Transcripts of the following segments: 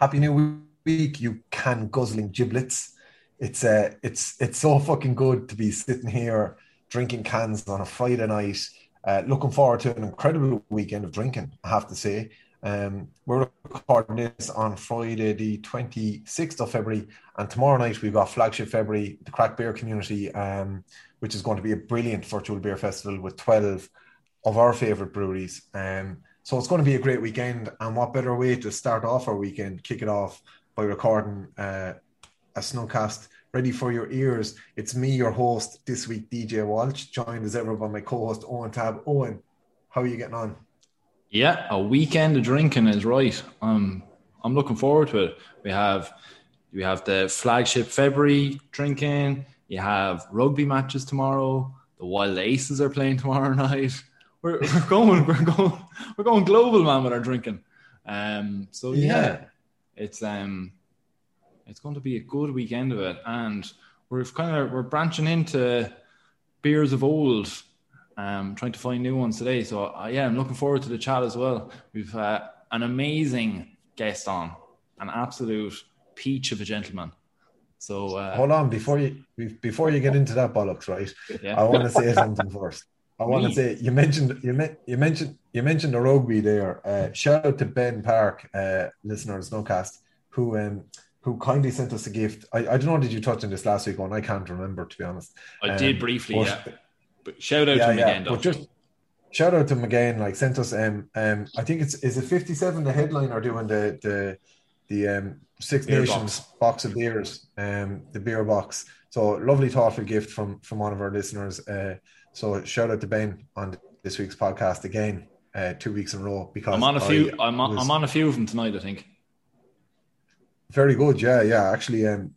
Happy New Week, you can guzzling giblets. It's uh, it's it's so fucking good to be sitting here drinking cans on a Friday night. Uh, looking forward to an incredible weekend of drinking, I have to say. Um, we're recording this on Friday, the 26th of February, and tomorrow night we've got Flagship February, the crack beer community, um, which is going to be a brilliant virtual beer festival with 12 of our favourite breweries. Um, so it's going to be a great weekend, and what better way to start off our weekend, kick it off by recording uh, a snowcast ready for your ears. It's me, your host this week, DJ Walsh, joined as ever by my co-host Owen Tab. Owen, how are you getting on? Yeah, a weekend of drinking is right. Um, I'm looking forward to it. We have we have the flagship February drinking. You have rugby matches tomorrow. The Wild Aces are playing tomorrow night. We're, we're going, we're going, we're going global, man, with our drinking. Um, so yeah, yeah it's um, it's going to be a good weekend of it, and we're kind of we're branching into beers of old um, trying to find new ones today. So uh, yeah, I'm looking forward to the chat as well. We've uh, an amazing guest on, an absolute peach of a gentleman. So uh, hold on before you before you get into that bollocks, right? Yeah. I want to say something first. I want to say you mentioned you, me, you mentioned you mentioned the rugby there. Uh, shout out to Ben Park, uh, listener of Snowcast, who um, who kindly sent us a gift. I, I don't know did you touch on this last week on? I can't remember to be honest. I um, did briefly, but, yeah. But shout out yeah, to him yeah. again, though. But just shout out to him again. Like sent us um um I think it's is it fifty seven the headline are doing the the the um Six beer Nations box. box. of beers um the beer box. So lovely thoughtful gift from from one of our listeners. Uh, so shout out to Ben on this week's podcast again. Uh, two weeks in a row because I'm on a few. I am on, I'm on a few of them tonight. I think. Very good. Yeah, yeah. Actually, um,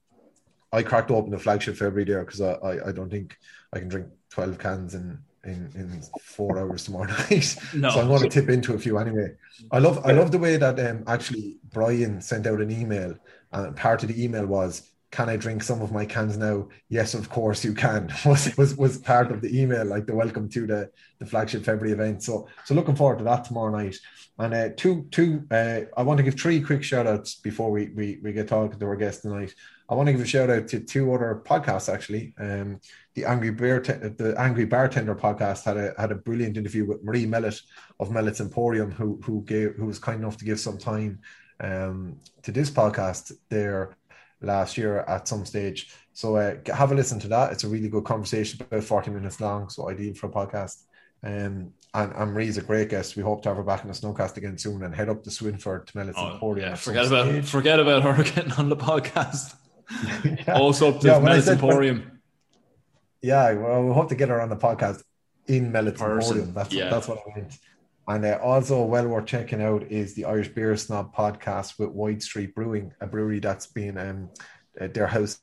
I cracked open the flagship February there because I, I, I don't think I can drink 12 cans in in, in four hours tomorrow night. No. So I'm going to tip into a few anyway. I love I love the way that um, actually Brian sent out an email and part of the email was can I drink some of my cans now? Yes, of course you can. was was was part of the email, like the welcome to the the flagship February event. So so looking forward to that tomorrow night. And uh, two two uh, I want to give three quick shout outs before we we, we get talking to our guest tonight. I want to give a shout out to two other podcasts actually. Um, the Angry Bear, the Angry Bartender podcast had a had a brilliant interview with Marie Mellett of Mellett's Emporium, who who gave who was kind enough to give some time um, to this podcast there last year at some stage. So uh, have a listen to that. It's a really good conversation, about forty minutes long, so ideal for a podcast. Um, and, Marie's a great guest. We hope to have her back in the snowcast again soon and head up to Swinford to Mellett's oh, Emporium. Yeah, forget about stage. forget about her getting on the podcast. yeah. Also up to yeah. Yeah, well, we hope to get her on the podcast in Mellett's Emporium. That's yeah. that's what I meant. And uh, also, well worth checking out is the Irish Beer Snob podcast with Wide Street Brewing, a brewery that's been um, uh, their house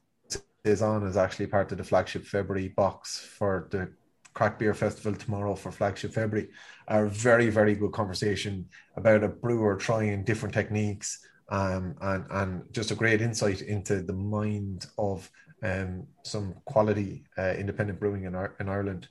is on is actually part of the flagship February box for the Crack Beer Festival tomorrow for flagship February. A very very good conversation about a brewer trying different techniques um, and and just a great insight into the mind of um, some quality uh, independent brewing in, in Ireland.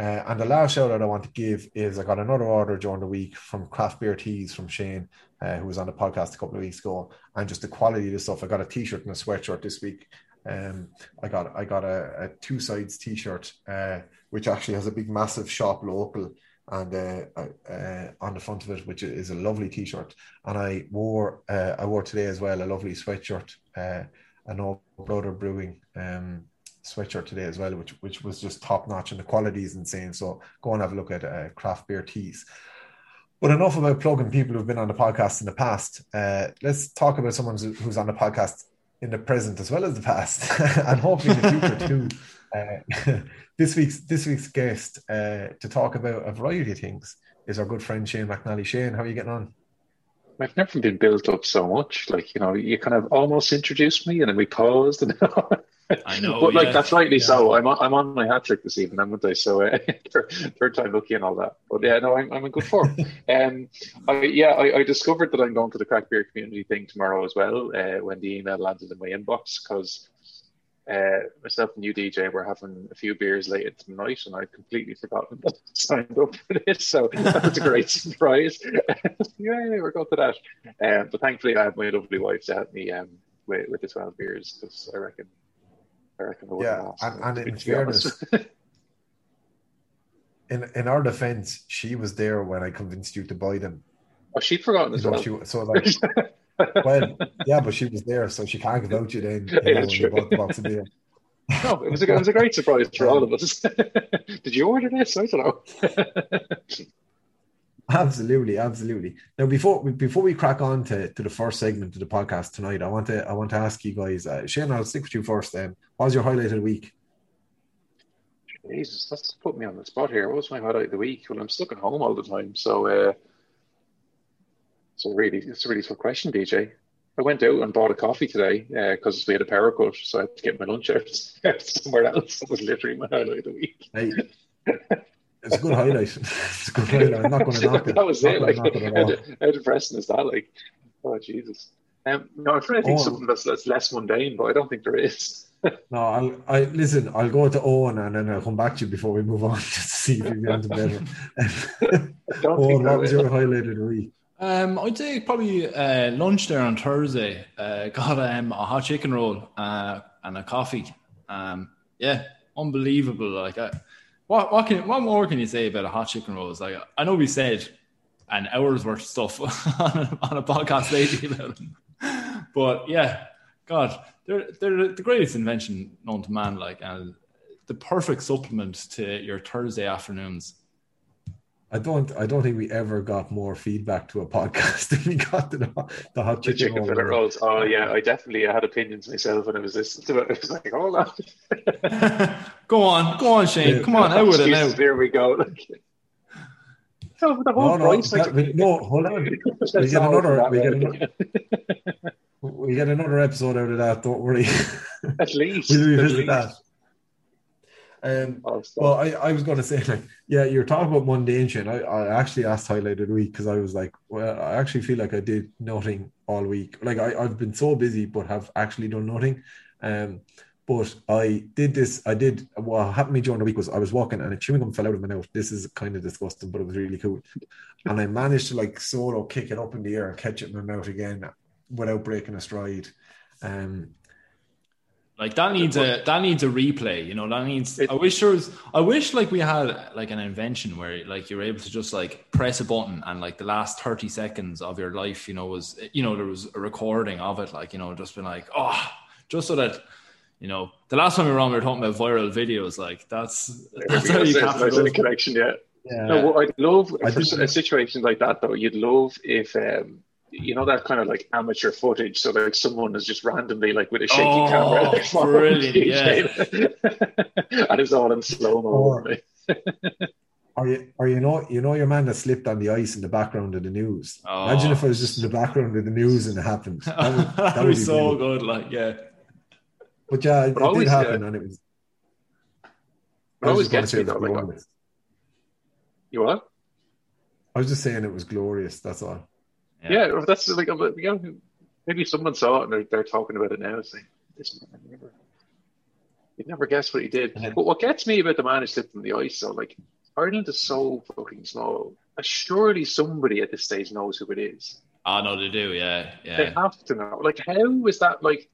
Uh, and the last shout out I want to give is I got another order during the week from Craft Beer Tees from Shane, uh, who was on the podcast a couple of weeks ago, and just the quality of the stuff. I got a T-shirt and a sweatshirt this week. Um, I got I got a, a two sides T-shirt, uh, which actually has a big massive shop local and uh, uh, on the front of it, which is a lovely T-shirt. And I wore uh, I wore today as well a lovely sweatshirt, uh, an O Brother brewing um, sweatshirt today as well, which which was just top notch, and the quality is insane. So go and have a look at uh, craft beer tees. But enough about plugging people who've been on the podcast in the past. Uh, let's talk about someone who's on the podcast in the present as well as the past, and hopefully in the future too. Uh, this week's this week's guest uh, to talk about a variety of things is our good friend Shane McNally. Shane, how are you getting on? I've never been built up so much. Like you know, you kind of almost introduced me, and then we paused, and I know, but like yeah. that's rightly Yeah. so. I'm on, I'm on my hat trick this evening, haven't I? So uh, third, third time lucky and all that. But yeah, no, I'm, I'm in good form. um, I, yeah, I, I discovered that I'm going to the crack beer community thing tomorrow as well. Uh, when the email landed in my inbox, because uh, myself and you, DJ, were having a few beers late the night, and I'd completely forgotten that I signed up for this. So that was a great surprise. yeah, we're going to that. Um, but thankfully, I have my lovely wife to help me um, with, with the 12 beers, because I reckon. I wouldn't Yeah, last, and- and in to be honest. In in our defense, she was there when I convinced you to buy them. oh, she'd forgotten as You know, well. she, so like, well, yeah, but she was there, so she can't give out you then. You Yeah, know, when true. you bought the box of beer. no, it was, a, it was a great surprise for all of us. Did you order this? I don't know. Absolutely, absolutely. Now, before before we crack on to, to the first segment of the podcast tonight, I want to I want to ask you guys, uh, Shane. I'll stick with you first. Then, what was your highlight of the week? Jesus, that's put me on the spot here. What was my highlight of the week? Well, I'm stuck at home all the time, so uh, so really, it's a really tough question, DJ. I went out and bought a coffee today because we had a power cut, so I had to get my lunch out somewhere else. That was literally my highlight of the week. Hey, it's a good highlight. It's a good highlight. I'm not going to knock it. that was Not it. Like, it how, de- how depressing is that? Like, oh Jesus. Um, no, I'm trying to think Oh. something that's, that's less mundane, but I don't think there is. No, I'll I listen. I'll go to Owen and then I'll come back to you before we move on to see if you've got better. Um, don't Owen, think what was your highlight of the week? Um, I'd say probably uh, lunch there on Thursday. Uh, got um, a hot chicken roll uh, and a coffee. Um, yeah, unbelievable. Like, I, what what can what more can you say about a hot chicken roll? Like I know we said an hour's worth of stuff on a, on a podcast lately about them, but yeah, God, they're they're the greatest invention known to man. Like, and the perfect supplement to your Thursday afternoons. I don't. I don't think we ever got more feedback to a podcast than we got to the, the hot The chicken, chicken fillet rolls. Oh yeah, I definitely had opinions myself when I was listening to it. I was like, hold on. go on, go on, Shane. Come on, out with it now. Jesus, There we go. Like, so the whole No, no, like, that- we- no, hold on. We get another. We get another. We get another episode out of that. Don't worry. At least. we'll at revisit least. that. Um, Oh, well, I, I was going to say, like, yeah, you're talking about mundane shit. I, I actually asked highlight of the week because I was like, well, I actually feel like I did nothing all week. Like, I, I've been so busy, but have actually done nothing. Um, but I did this. I did what happened to me during the week was I was walking and a chewing gum fell out of my mouth. This is kind of disgusting, but it was really cool. And I managed to like solo kick it up in the air and catch it in my mouth again without breaking a stride. Um, Like that needs a that needs a replay. You know, that needs. I wish there was. I wish like we had like an invention where like you're able to just like press a button and like the last thirty seconds of your life, you know, was you know there was a recording of it. Like you know, just been like oh, just so that. You know, the last time we were on, we were talking about viral videos. Like that's that's how you There's capture a those. connection, yeah. yeah. No, what I'd love I for a situation like that though. You'd love if um, you know that kind of like amateur footage. So like someone is just randomly like with a shaky Oh, camera, like, brilliant, DJ. and it's all in slow mo. Or- Or you, or you know, you know your man that slipped on the ice in the background of the news. Oh. Imagine if I was just in the background of the news and it happened. That would, that That would would be be so brilliant. good. Like yeah, But yeah, it, But it always, did happen, uh, and it was. It always just gonna gets say me though. Like, glorious. you what? I was just saying it was glorious. That's all. Yeah, well, that's like you know, maybe someone saw it and they're, they're talking about it now. It's like this man never, you'd never guess what he did. Mhm. But what gets me about the man who slipped on the ice, so like Ireland is so fucking small. Uh, Surely somebody at this stage knows who it is. Oh no, they do. Yeah, They have to know. Like, how is that like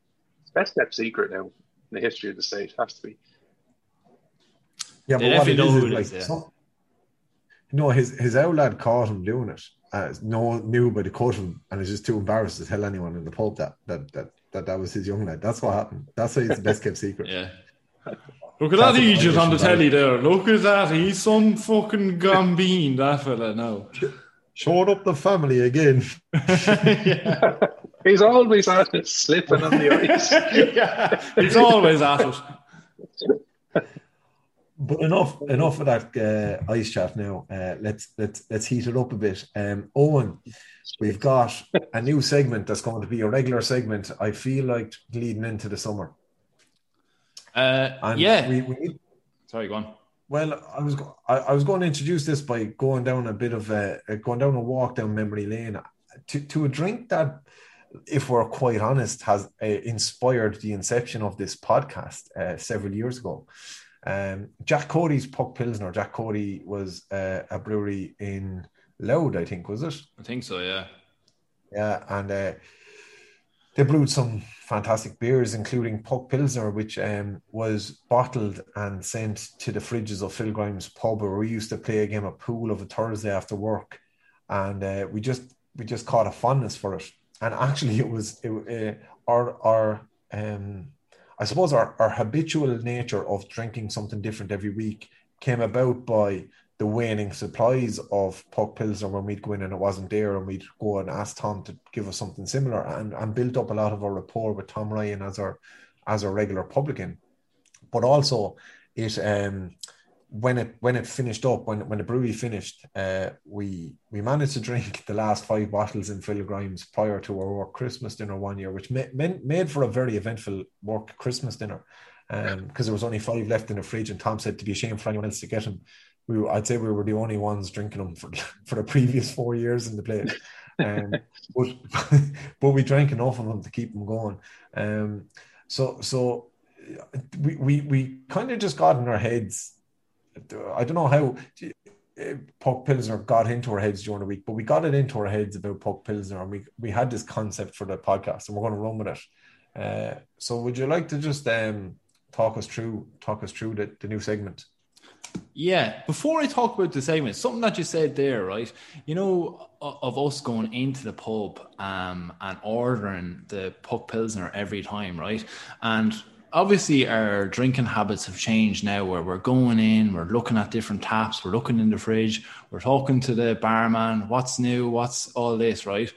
best kept secret now in the history of the state? Has to be. Yeah, They but what it definitely know is, who is it like is, yeah. some, no, his his old lad caught him doing it. Uh, no one knew about the cut him, and he's just too embarrassed to tell anyone in the pub that that that that, that was his young lad. That's what happened. That's why it's the best kept secret. Yeah. Look at that Classic Egypt on the Irish telly there. Look at that. He's some fucking gambine, that fella now. Showed up the family again. He's always at it, slipping on the ice. yeah. He's always at it. But enough enough of that uh, ice chat now. Uh, let's let's let's heat it up a bit. Um, Owen, we've got a new segment that's going to be a regular segment. I feel like leading into the summer. Uh, And yeah. we, we Sorry, go on. Well, I was go- I, I was going to introduce this by going down a bit of a going down a walk down memory lane to to a drink that, if we're quite honest, has uh, inspired the inception of this podcast uh, several years ago. Um, Jack Cody's Puck Pilsner. Jack Cody was uh, a brewery in Louth, I think, was it? I think so, yeah. Yeah, and uh, they brewed some fantastic beers, including Puck Pilsner, which um, was bottled and sent to the fridges of Phil Grimes' pub, where we used to play a game of pool of a Thursday after work, and uh, we just we just caught a fondness for it. And actually, it was it, uh, our our um, I suppose our, our habitual nature of drinking something different every week came about by the waning supplies of puck pilsner when we'd go in and it wasn't there and we'd go and ask Tom to give us something similar and, and built up a lot of our rapport with Tom Ryan as our as our regular publican. But also it um when it when it finished up, when when the brewery finished, uh, we we managed to drink the last five bottles in Phil Grimes prior to our work Christmas dinner one year, which made made for a very eventful work Christmas dinner, um, because there was only five left in the fridge, and Tom said to be ashamed for anyone else to get them. We were, I'd say we were the only ones drinking them for for the previous four years in the place, um, but but we drank enough of them to keep them going. Um, so so we we we kind of just got in our heads I don't know how Puck Pilsner got into our heads during the week, but we got it into our heads about Puck Pilsner, and we we had this concept for the podcast, and we're going to run with it. Uh, so, would you like to just um, talk us through talk us through the, the new segment? Yeah, before I talk about the segment, something that you said there, right? You know, of us going into the pub um, and ordering the Puck Pilsner every time, right? And obviously our drinking habits have changed now where we're going in we're looking at different taps we're looking in the fridge we're talking to the barman what's new what's all this right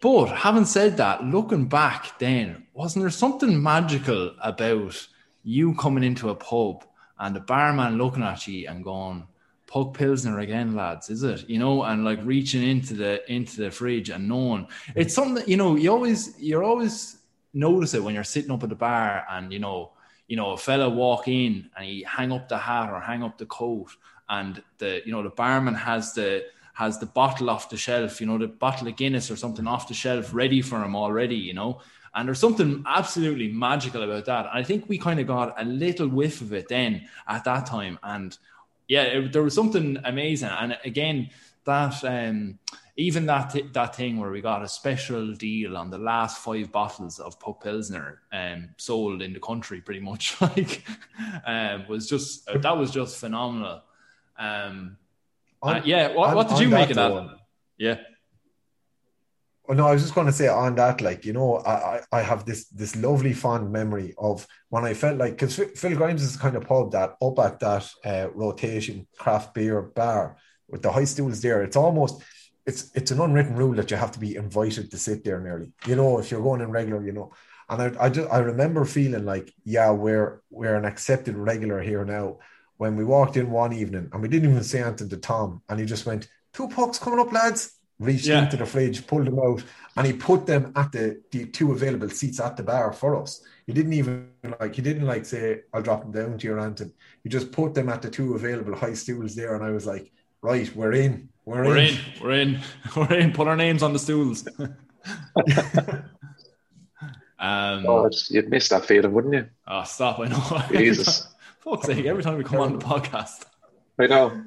but having said that looking back then wasn't there something magical about you coming into a pub and the barman looking at you and going Puck Pilsner again, lads, is it? You know, and like reaching into the into the fridge and knowing it's something that, you know, you always you're always notice it when you're sitting up at the bar and you know you know a fella walk in and he hang up the hat or hang up the coat and the you know the barman has the has the bottle off the shelf you know the bottle of guinness or something off the shelf ready for him already you know? And there's something absolutely magical about that. And i think we kind of got a little whiff of it then at that time. And yeah it, there was something amazing. And again that um even that th- that thing where we got a special deal on the last five bottles of Puck Pilsner um, sold in the country, pretty much like um, was just uh, that was just phenomenal. Um, On- uh, yeah, what, on- what did you make of that? though, Yeah, Well, no, I was just going to say on that, like you know, I I I have this this lovely fond memory of when I felt like because Phil Grimes is the kind of pub that up at that uh, rotation craft beer bar with the high stools there. It's almost it's it's an unwritten rule that you have to be invited to sit there nearly. You know, if you're going in regular, you know. And I I just I remember feeling like yeah, we're we're an accepted regular here now. When we walked in one evening and we didn't even say anything to Tom, and he just went two pucks coming up, lads reached Yeah. into the fridge, pulled them out, and he put them at the, the two available seats at the bar for us. He didn't even like he didn't like say, I'll drop them down to your Anton. He just put them at the two available high stools there, and I was like, Right, we're in. We're, we're in. in, we're in, we're in. Put our names on the stools. um, Oh, you'd miss that feeling, wouldn't you? oh, stop! I know. Jesus. Fuck's sake! Every time we come on the podcast, I know.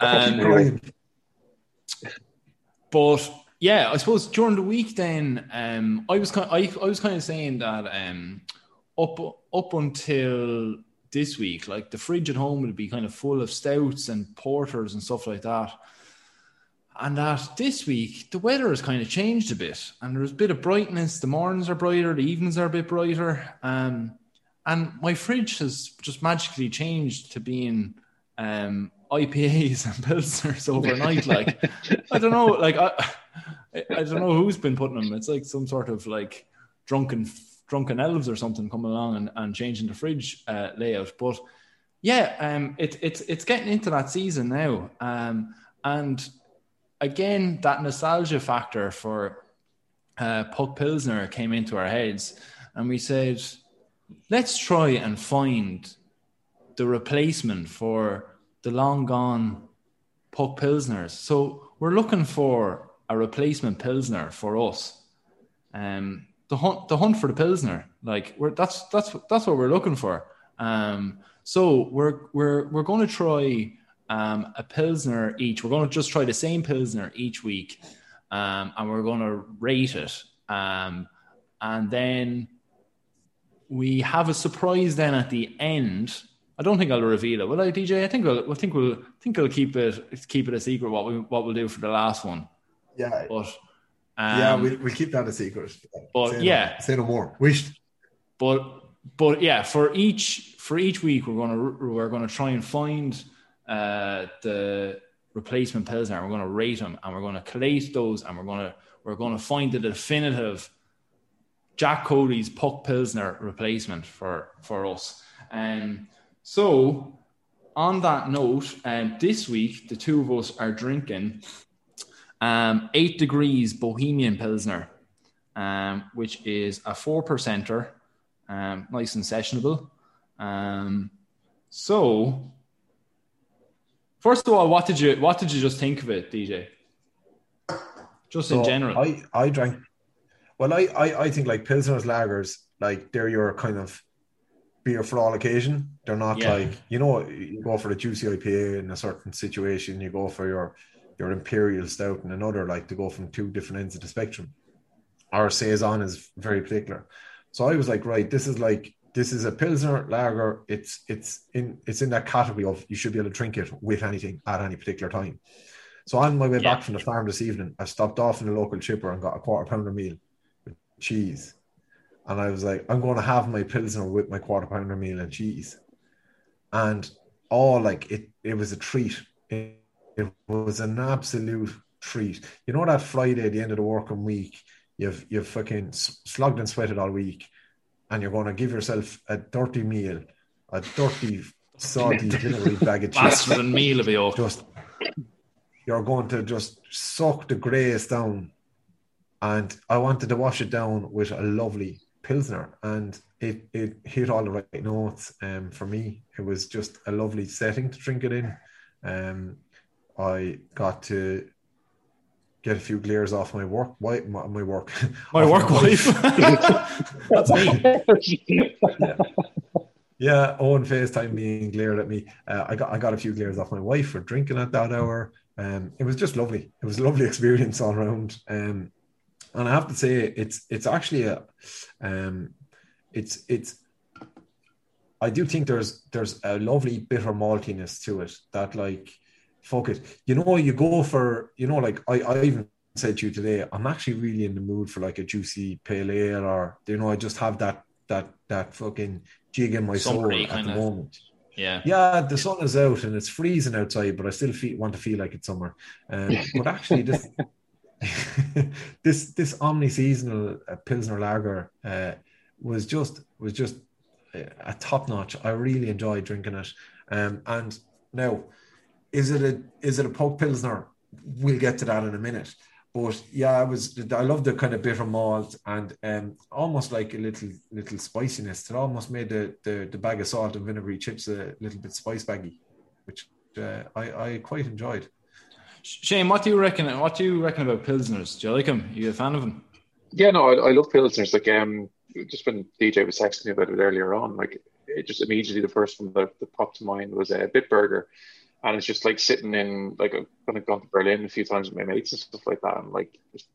um, But yeah, I suppose during the week then, um, I was kind, I, I was kind of saying that um, up up until this week. Like the fridge at home would be kind of full of stouts and porters and stuff like that. And that this week the weather has kind of changed a bit, and there's a bit of brightness. The mornings are brighter, the evenings are a bit brighter. Um, and my fridge has just magically changed to being um, IPAs and pilsners overnight. like I don't know, like I, I don't know who's been putting them. It's like some sort of like drunken drunken elves or something coming along and, and changing the fridge uh, layout. But yeah, um, it, it's it's getting into that season now, um, and again, that nostalgia factor for uh, Puck Pilsner came into our heads, and we said, let's try and find the replacement for the long gone Puck Pilsners. So we're looking for a replacement Pilsner for us. Um, the hunt, the hunt for the Pilsner, like we're that's that's that's what we're looking for. Um, so we're we're we're going to try um, a pilsner each. We're going to just try the same pilsner each week, um, and we're going to rate it. Um, and then we have a surprise. Then at the end, I don't think I'll reveal it. Will I, DJ? I think we'll. I think we'll. I think we'll keep it. Keep it a secret. What we what we'll do for the last one. Yeah. But yeah, um, we we keep that a secret. But say yeah. no, say no more. Wished. but but yeah, for each for each week, we're gonna we're gonna try and find uh, the replacement pilsner. And we're gonna rate them, and we're gonna collate those, and we're gonna we're gonna find the definitive Jack Cody's Puck Pilsner replacement for for us. Um, so on that note, um, this week the two of us are drinking um, eight degrees Bohemian Pilsner, um, which is a four percenter, um, nice and sessionable. Um, so, first of all, what did you what did you just think of it, DJ? Just in general, I I drank. Well, I I, I think like pilsners, lagers, like they're your kind of beer for all occasion. They're not Yeah. like you know you go for a juicy IPA in a certain situation. You go for your your imperial stout and another. Like to go from two different ends of the spectrum. Our saison is very particular. So I was like, right, this is like this is a pilsner lager. It's it's in it's in that category of you should be able to drink it with anything at any particular time. So on my way Yeah. back from the farm this evening, I stopped off in the local chipper and got a quarter pounder meal with cheese. And I was like, I'm going to have my pilsner with my quarter pounder meal and cheese. And all like it, it was a treat. It, it was an absolute treat. You know that Friday at the end of the working week, you've you've fucking s- slogged and sweated all week, and you're going to give yourself a dirty meal, a dirty, salty, vinegary bag of chips faster than meal of York. just you're going to just suck the grace down and i wanted to wash it down with a lovely pilsner and it it hit all the right notes um for me it was just a lovely setting to drink it in um i got to get a few glares off my work wife my, my work My off work wife. That's me. Yeah, yeah Owen FaceTime me and glared at me. Uh, I got I got a few glares off my wife for drinking at that hour. Um, it was just lovely. It was a lovely experience all around. Um, and I have to say, it's it's actually a, um, it's it's. I do think there's there's a lovely bitter maltiness to it that like, fuck it. You know, you go for you know like I I even said to you today. I'm actually really in the mood for like a juicy pale ale or you know I just have that that that fucking jig in my soul at the moment. Yeah. Yeah, the sun is out and it's freezing outside, but I still feel, want to feel like it's summer. Um, but actually, this this this omni seasonal uh, pilsner lager uh, was just was just a, a top notch. I really enjoyed drinking it. Um, and now, is it a is it a Puck pilsner? We'll get to that in a minute. But yeah, I was I love the kind of bitter malt and um, almost like a little little spiciness. It almost made the, the the bag of salt and vinegary chips a little bit spice baggy, which uh, I I quite enjoyed. Shane, what do you reckon? What do you reckon about pilsners? Do you like them? you a fan of them? Yeah, no, I, I love pilsners. Like, um, just when DJ was texting me about it earlier on, like, it just immediately the first one that, that popped to mind was a uh, Bitburger, and it's just like sitting in like I've kind of gone to Berlin a few times with my mates and stuff like that, and like just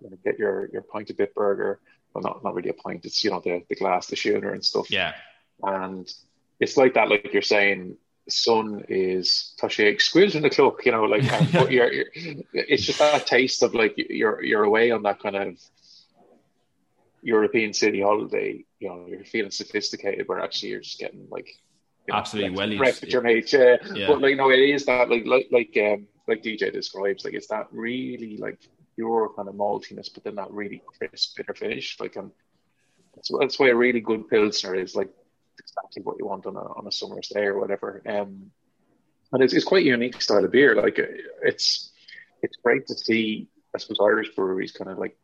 you know, get your your pint of Bitburger. Well, not not really a pint. It's you know the the glass, the schooner and stuff. Yeah. and it's like that. Like you're saying, sun is squills in the cloak, you know, like but you're, you're, it's just that taste of like you're you're away on that kind of European city holiday. You know, you're feeling sophisticated, but actually you're just getting like you know, absolutely well your mate. Yeah. yeah. But like no, it is that like like like um like DJ describes, like it's that really like pure kind of maltiness, but then that really crisp bitter finish. Like um that's, that's why a really good pilsner is like exactly what you want on a on a summer's day or whatever. Um, and it's it's quite a unique style of beer. Like it's it's great to see, I suppose, Irish breweries kind of like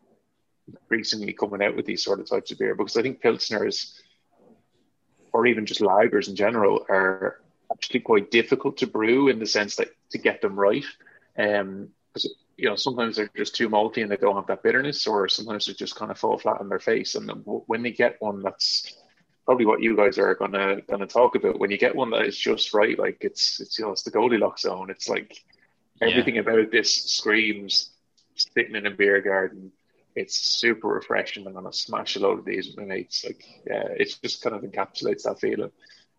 increasingly coming out with these sort of types of beer because I think pilsners or even just lagers in general are actually quite difficult to brew in the sense that to get them right. Um, because you know sometimes they're just too malty and they don't have that bitterness, or sometimes they just kind of fall flat on their face. And when they get one that's probably what you guys are gonna gonna talk about. When you get one that is just right, like it's it's you know it's the Goldilocks zone. It's like everything yeah. about this screams sitting in a beer garden. It's super refreshing. I'm gonna smash a load of these with my mates. Like yeah, it just kind of encapsulates that feeling.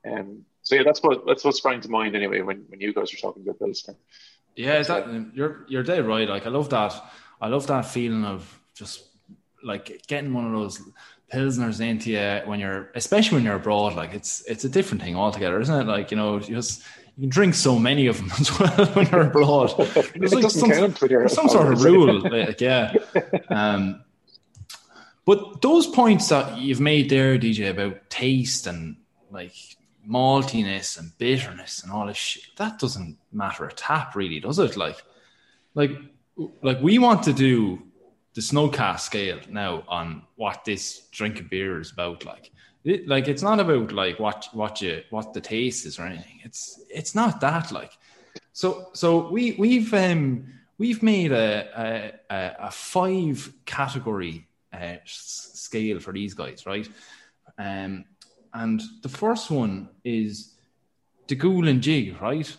Um, so yeah, that's what that's what sprang to mind anyway when, when you guys were talking about Pilsner. Yeah, is that you're you're dead right. Like I love that. I love that feeling of just like getting one of those pilsners into you when you're, especially when you're abroad. Like it's it's a different thing altogether, isn't it? Like you know, just you can drink so many of them as well when you're abroad. There's like some, there's some sort of rule, like yeah. Um, but those points that you've made there, DJ, about taste and like maltiness and bitterness and all this shit, that doesn't matter a tap, really, does it? Like, like, like we want to do the snowcast scale now on what this drink of beer is about. Like, it, like it's not about like what what you what the taste is or anything. It's it's not that like. So so we we've um we've made a a, a five category uh, scale for these guys, right? Um, and the first one is the ghoul and jig, right?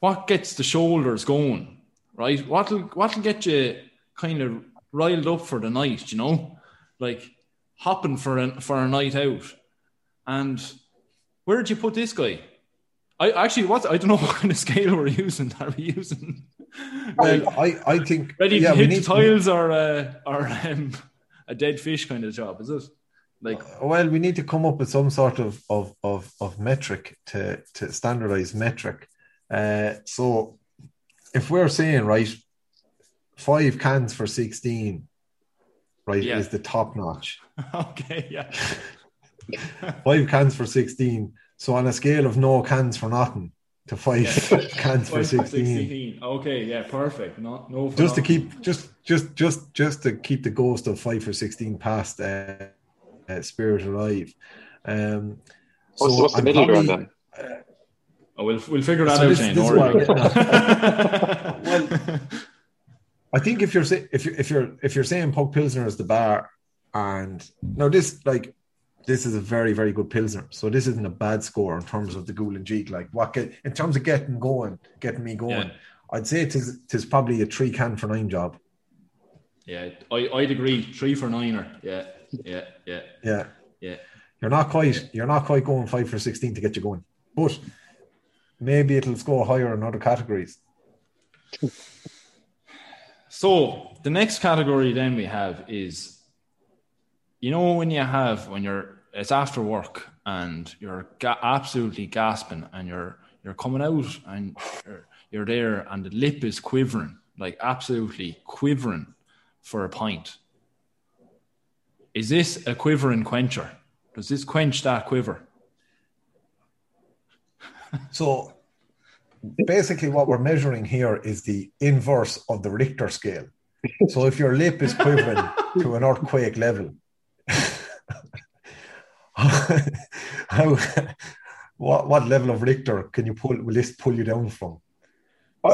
What gets the shoulders going, right? What'll what'll get you kind of riled up for the night, you know, like hopping for a, for a night out. And where did you put this guy? I actually what I don't know what kind of scale we're using. Are we using? Well, I, I think ready yeah, to hit the tiles or uh, or um, a dead fish kind of job, is it? Like well, we need to come up with some sort of of of, of metric to to standardize metric. Uh, so if we're saying right, five cans for 16 right yeah. is the top notch okay yeah five cans for 16 so on a scale of no cans for nothing to five yeah. cans for 16. 16. okay yeah perfect not no just to keep just just just just to keep the ghost of five for 16 past uh, uh, spirit alive um what's, so what's the I'm middle probably, ground then uh, Oh, we'll we'll figure that so out. This, this well, I think if you're if you if you're if you're saying Puck Pilsner is the bar, and now this like this is a very very good pilsner, so this isn't a bad score in terms of the Ghoul and Jeek. Like what get in terms of getting going, getting me going, yeah. I'd say it is it is probably a three can for nine job. Yeah, I I'd agree three for niner. Yeah, yeah, yeah, yeah, yeah. You're not quite you're not quite going five for sixteen to get you going, but maybe it'll score higher in other categories. So the next category then we have is, you know, when you have when you're it's after work and you're ga- absolutely gasping and you're you're coming out and you're, you're there and the lip is quivering like absolutely quivering for a pint. Is this a quivering quencher? Does this quench that quiver? so basically what we're measuring here is the inverse of the Richter scale. So if your lip is quivering to an earthquake level, how, what what level of Richter can you pull? Will this pull you down from?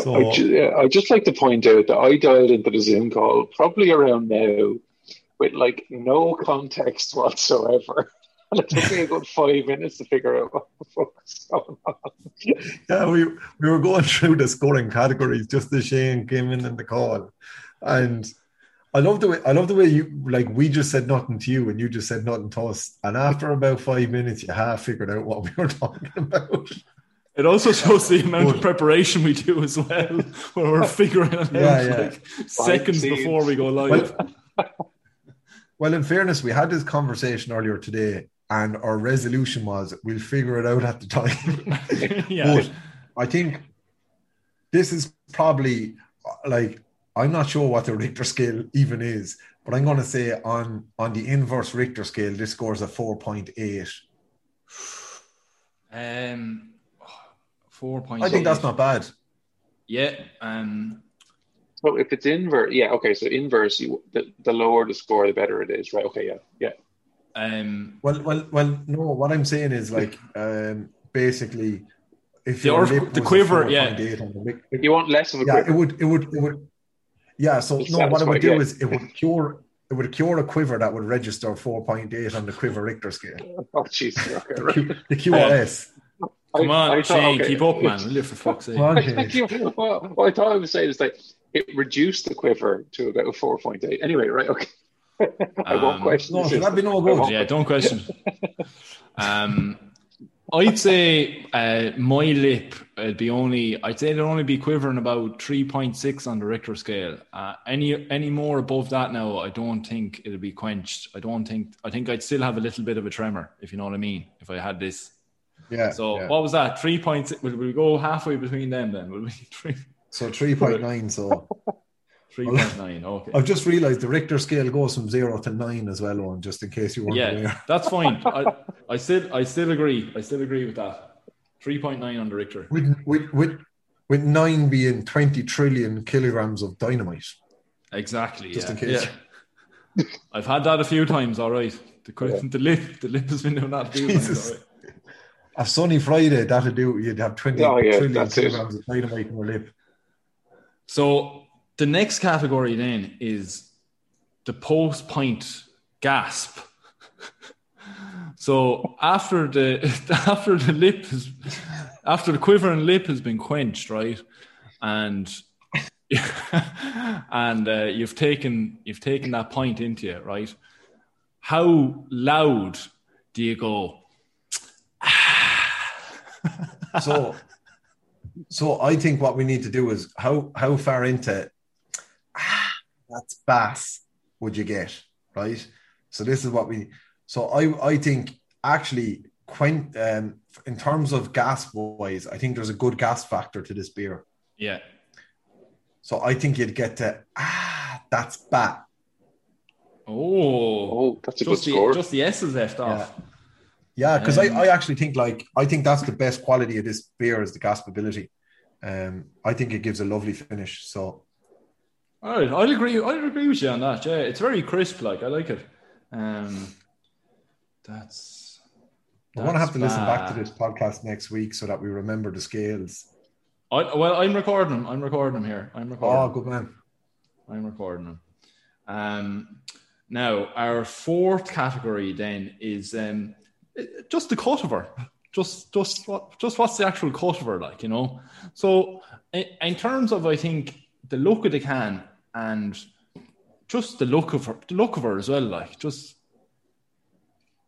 So, I, I, just, I'd just like to point out that I dialed into the Zoom call probably around now with like no context whatsoever. And it took me a good five minutes to figure out what the fuck was going on. Yeah, we, we were going through the scoring categories just as Shane came in in the call. And I love the way I love the way you like we just said nothing to you and you just said nothing to us. And after about five minutes, you half figured out what we were talking about. It also shows the amount of preparation we do as well, where we're figuring it Yeah, out yeah. like seconds scenes. before we go live. Well, in fairness, we had this conversation earlier today, and our resolution was we'll figure it out at the time. yeah, But I think this is probably like I'm not sure what the Richter scale even is, but I'm going to say on on the inverse Richter scale, this scores a four point eight. um, four point. I think that's not bad. Yeah, um, So if it's inverse, yeah, okay. So inverse, you the, the lower the score, the better it is, right? Okay, yeah, yeah. Um, Well, well, well. No, what I'm saying is like um, basically, if The your earth- the quiver, yeah. 4.8 on the it- You want less of a yeah, it would, it would, it would. Yeah. So It's no, what it would do yeah. is it would cure. It would cure a quiver that would register 4.8 on the quiver Richter scale. Oh, jeez. Okay, The. Q, the QRS. come I- on, I thought- Shane, okay. keep up, man. Will you, for fuck's sake? Come on, Thank Shane. you. Well, what I thought I was saying is like it reduced the quiver to about 4.8. Anyway, right, okay. I won't Um, question No, this. should that be no I good? Yeah, don't question. um, I'd say uh, my lip would be only. I'd say it'd only be quivering about three point six on the Richter scale. Uh, any any more above that now, I don't think it'll be quenched. I don't think. I think I'd still have a little bit of a tremor, if you know what I mean. If I had this. Yeah. So yeah. what was that? Three point six. Will we go halfway between them then? Will we three So 3.9. So three point nine? Okay. I've just realised the Richter scale goes from zero to nine as well, on just in case you weren't Yeah, aware. that's fine. I, I still I still agree. I still agree with that. Three point nine on the Richter. With, with, with, with nine being 20 trillion kilograms of dynamite. Exactly. Just yeah. in case. Yeah. I've had that a few times. All right. The, que- the lip, the lip has been doing that a few times. Jesus. All right. A sunny Friday, that'd do. You'd have 20 Oh, yeah, trillion that's it. kilograms of dynamite in your lip. So the next category then is the post point gasp. so after the after the lip is after the quivering lip has been quenched, right, and and uh, you've taken you've taken that point into you, right? How loud do you go? So, so I think what we need to do is how how far into ah, that's bass would you get, right? So this is what we. So I I think actually Quent um, in terms of gas wise, I think there's a good gas factor to this beer. Yeah, So I think you'd get to ah that's bat. Oh, Oh, that's a good just the, score. just the S is left off. Yeah, because Um, I, I actually think like I think that's the best quality of this beer is the gaspability. Um, I think it gives a lovely finish. So All right, I'll agree. I'll agree with you on that. Yeah, it's very crisp. Like I like it. Um, that's. we're gonna have to that's listen back to this podcast next week so that we remember the scales. I, well, I'm recording them. I'm recording them here. I'm recording. Oh, good man. I'm recording them. Um, now our fourth category then is um, just the cultivar. Just, just what, just what's the actual cultivar like? You know. So in, in terms of, I think the look of the can and just the look of her, the look of her as well. Like just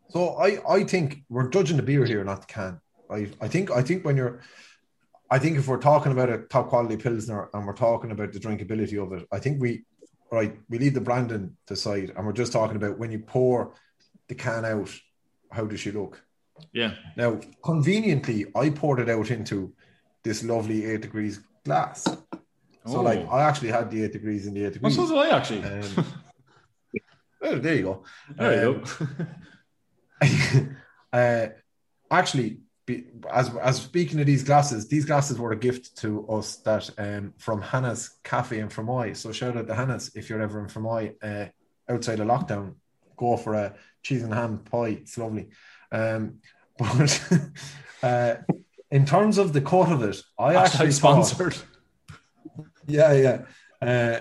So I, I think we're judging the beer here, not the can. I, I think I think when you're I think if we're talking about a top quality pilsner and we're talking about the drinkability of it, I think we right, we leave the branding to side and we're just talking about when you pour the can out, how does she look? yeah. Now, conveniently, I poured it out into this lovely eight degrees glass. So, Oh. like, I actually had the eight degrees in the eight Well, degrees. so did I actually. Um, oh, there you go. there you Um, go. uh, actually, be, as as speaking of these glasses, these glasses were a gift to us that um, from Hannah's Cafe in Fermoy. So shout out to Hannah's if you're ever in Fermoy uh, outside of lockdown. Go for a cheese and ham pie. It's lovely. Um, but uh, in terms of the cut of it, I actually Hashtag thought- sponsored. Yeah, yeah. Uh,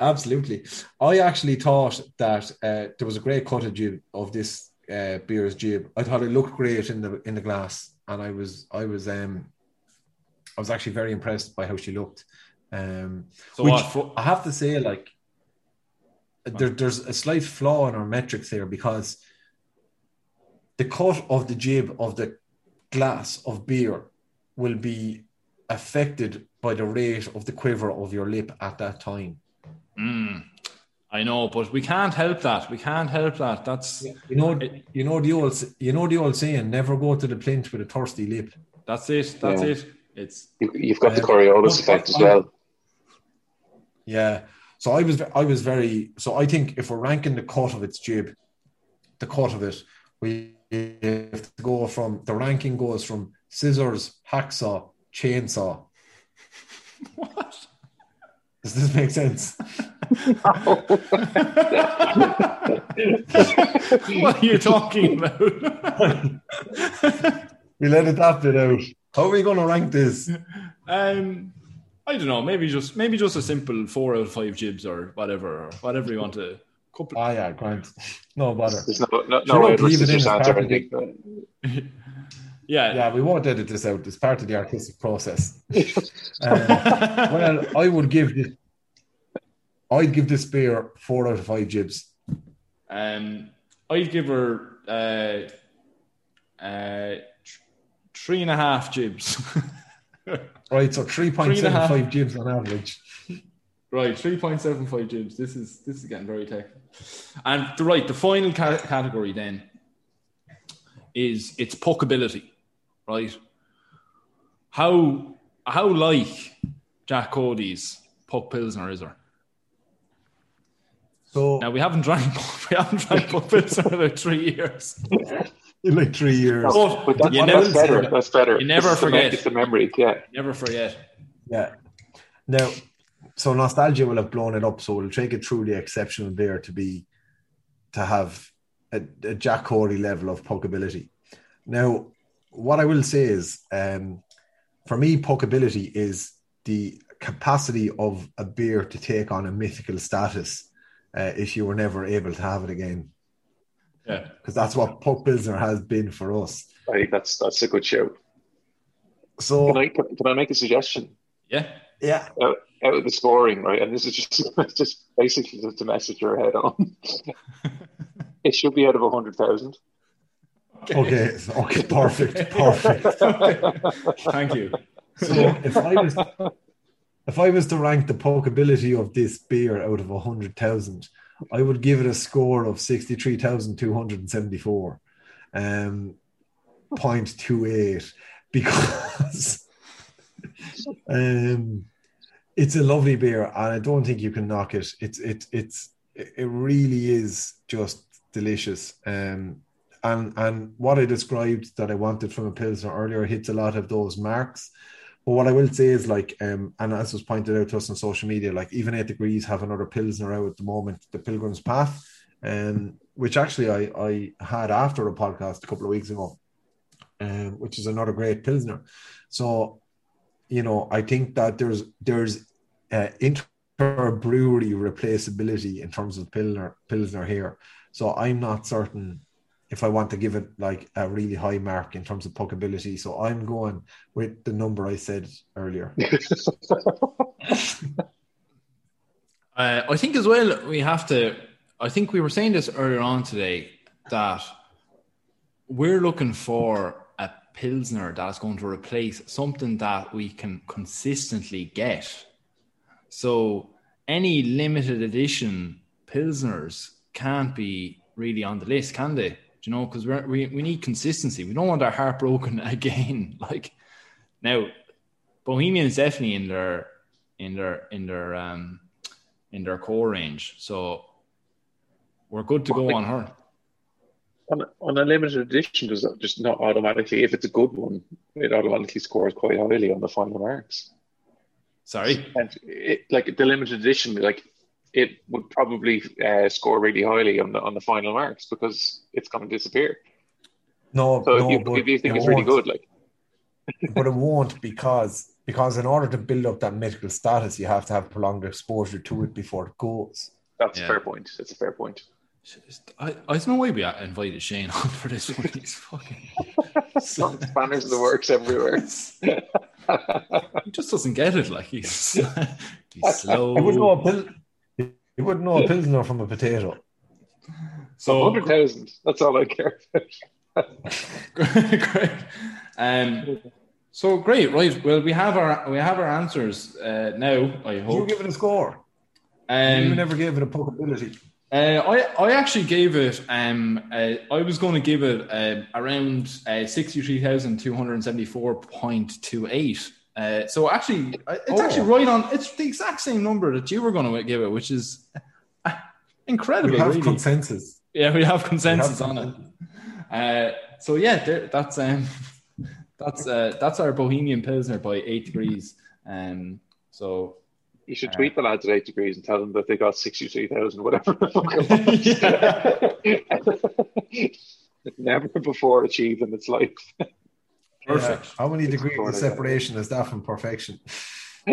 absolutely. I actually thought that uh, there was a great cut of jib of this uh, beer's jib. I thought it looked great in the in the glass, and I was I was um I was actually very impressed by how she looked. Um, So which what? I have to say, like, there, there's a slight flaw in our metrics here because the cut of the jib of the glass of beer will be affected by the rate of the quiver of your lip at that time. Mm, I know, but we can't help that. We can't help that. That's You know, you know the old, you know the old saying: "Never go to the plinth with a thirsty lip." that's it. That's Yeah. it. It's You, you've got the Uh, Coriolis effect as well. Yeah. So I was, I was very. So I think if we're ranking the cut of its jib, the cut of it, we have to go from the ranking goes from scissors, hacksaw, chainsaw. what? Does this make sense? what are you talking about? We let it that bit out. How are we going to rank this? um, I don't know. Maybe just maybe just a simple four out of five jibs or whatever, or whatever you want to. Couple. Ah, yeah, Grant. No bother. There's no, no, Sure, no way don't leave it in scissors as answer part of the- anything. Yeah. Yeah, we won't edit this out. It's part of the artistic process. Uh, well, I would give this. I'd give this beer four out of five jibs. Um, I'd give her uh, uh, tr- three and a half jibs. Right, so three point Three and a seven half. five jibs on average. right, three point seven five jibs. This is this is getting very technical. And the right, the final ca- category then is its puckability, right? How how like Jack Cody's puck pilsner is there? So Now we haven't drank we haven't drank puck pilsner in about three years. in like three years. But But that, you that's never, better. That's better. You never It's the forget. It's the memory. Yeah. never forget. Yeah. Now, so nostalgia will have blown it up. So it'll take it truly exceptional beer to be to have a, a Jack Cody level of puckability. Now, what I will say is, um, for me, puckability is the capacity of a beer to take on a mythical status uh, if you were never able to have it again. Yeah. Because that's what Puck Pilsner has been for us. I think that's that's a good show. So, Can I can, can I make a suggestion? Yeah. yeah, out, out of the scoring, right? And this is just just basically just to message your head on. it should be out of a hundred thousand. Okay, okay, perfect, perfect. Thank you. So if I was if I was to rank the puckability of this beer out of hundred thousand, I would give it a score of sixty three thousand two hundred and seventy four, um, point two eight, because um, it's a lovely beer, and I don't think you can knock it. It's it it's it really is just delicious. Um, and and what I described that I wanted from a pilsner earlier hits a lot of those marks. But what I will say is like, um, and as was pointed out to us on social media, like even eight degrees have another pilsner out at the moment, the Pilgrim's Path, um, which actually I I had after a podcast a couple of weeks ago, um, which is another great pilsner. So, you know, I think that there's there's uh, inter brewery replaceability in terms of pilsner pilsner here. So I'm not certain if I want to give it like a really high mark in terms of puckability. So I'm going with the number I said earlier. Uh, I think as well we have to. I think we were saying this earlier on today that we're looking for a pilsner that's going to replace something that we can consistently get. So any limited edition pilsners can't be really on the list, can they? Do you know? Because we we need consistency. We don't want our heart broken again. Like now, Bohemian is definitely in their in their in their um in their core range. So we're good to go on her. On, on a limited edition, does that just not automatically, if it's a good one, it automatically scores quite highly on the final marks. Sorry. And it, like the limited edition, like it would probably uh, score really highly on the on the final marks because it's going to disappear. No, So no, if, you, but if you think it it's really good, like but it won't because because in order to build up that mythical status, you have to have prolonged exposure to it before it goes. that's Yeah. a fair point. That's a fair point. I, I don't know why we invited Shane on for this one. He's fucking. Spanners in the works everywhere. he just doesn't get it. Like he's, he's slow. I would know a pil- you wouldn't know a pilsner from a potato. So hundred thousand. That's all I care. great. Um, so great, right? Well, we have our we have our answers uh, now. I hope you give it a score. Um, you never gave it a probability. Uh, I, I actually gave it, um, uh, I was going to give it um, uh, around 63,274.28. Uh, so actually, uh, it's oh. actually right on. It's the exact same number that you were going to give it, which is uh, incredible. We have really. consensus. Yeah, we have consensus we have on it. so yeah, that's um, that's that's our Bohemian Pilsner by eight degrees. Um, so you should tweet the lads at eight degrees and tell them that they got sixty-three thousand, whatever. Never before achieved in its life. Perfect. Yeah. How many degrees of separation is that from perfection?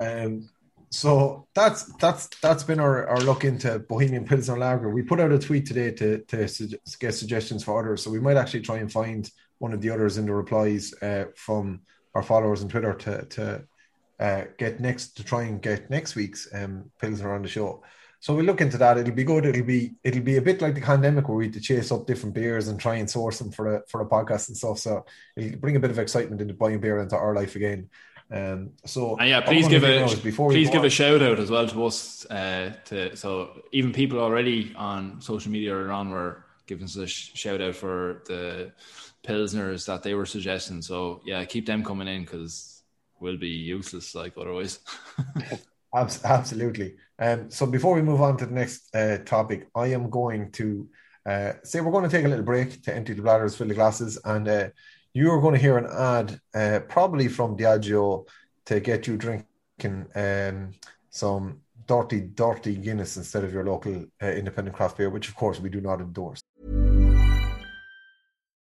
um, so that's that's that's been our, our look into Bohemian Pilsner Lager. We put out a tweet today to to su- get suggestions for others, so we might actually try and find one of the others in the replies uh, from our followers on Twitter to to uh, get next to try and get next week's um, Pilsner on the show. So we look into that. It'll be good. It'll be it'll be a bit like the pandemic where we had to chase up different beers and try and source them for a for a podcast and stuff. So it'll bring a bit of excitement into buying beer into our life again. Um, so and yeah, please give a please give on. a shout out as well to us. Uh, to so even people already on social media or on were giving us a sh- shout out for the pilsners that they were suggesting. So yeah, keep them coming in because we'll be useless like otherwise. Absolutely. Um, so before we move on to the next uh, topic, I am going to uh, say we're going to take a little break to empty the bladders, fill the glasses, and uh, you are going to hear an ad, uh, probably from Diageo, to get you drinking um, some dirty, dirty Guinness instead of your local uh, independent craft beer, which of course we do not endorse.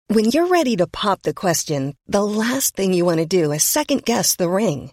When you're ready to pop the question, the last thing you want to do is second guess the ring.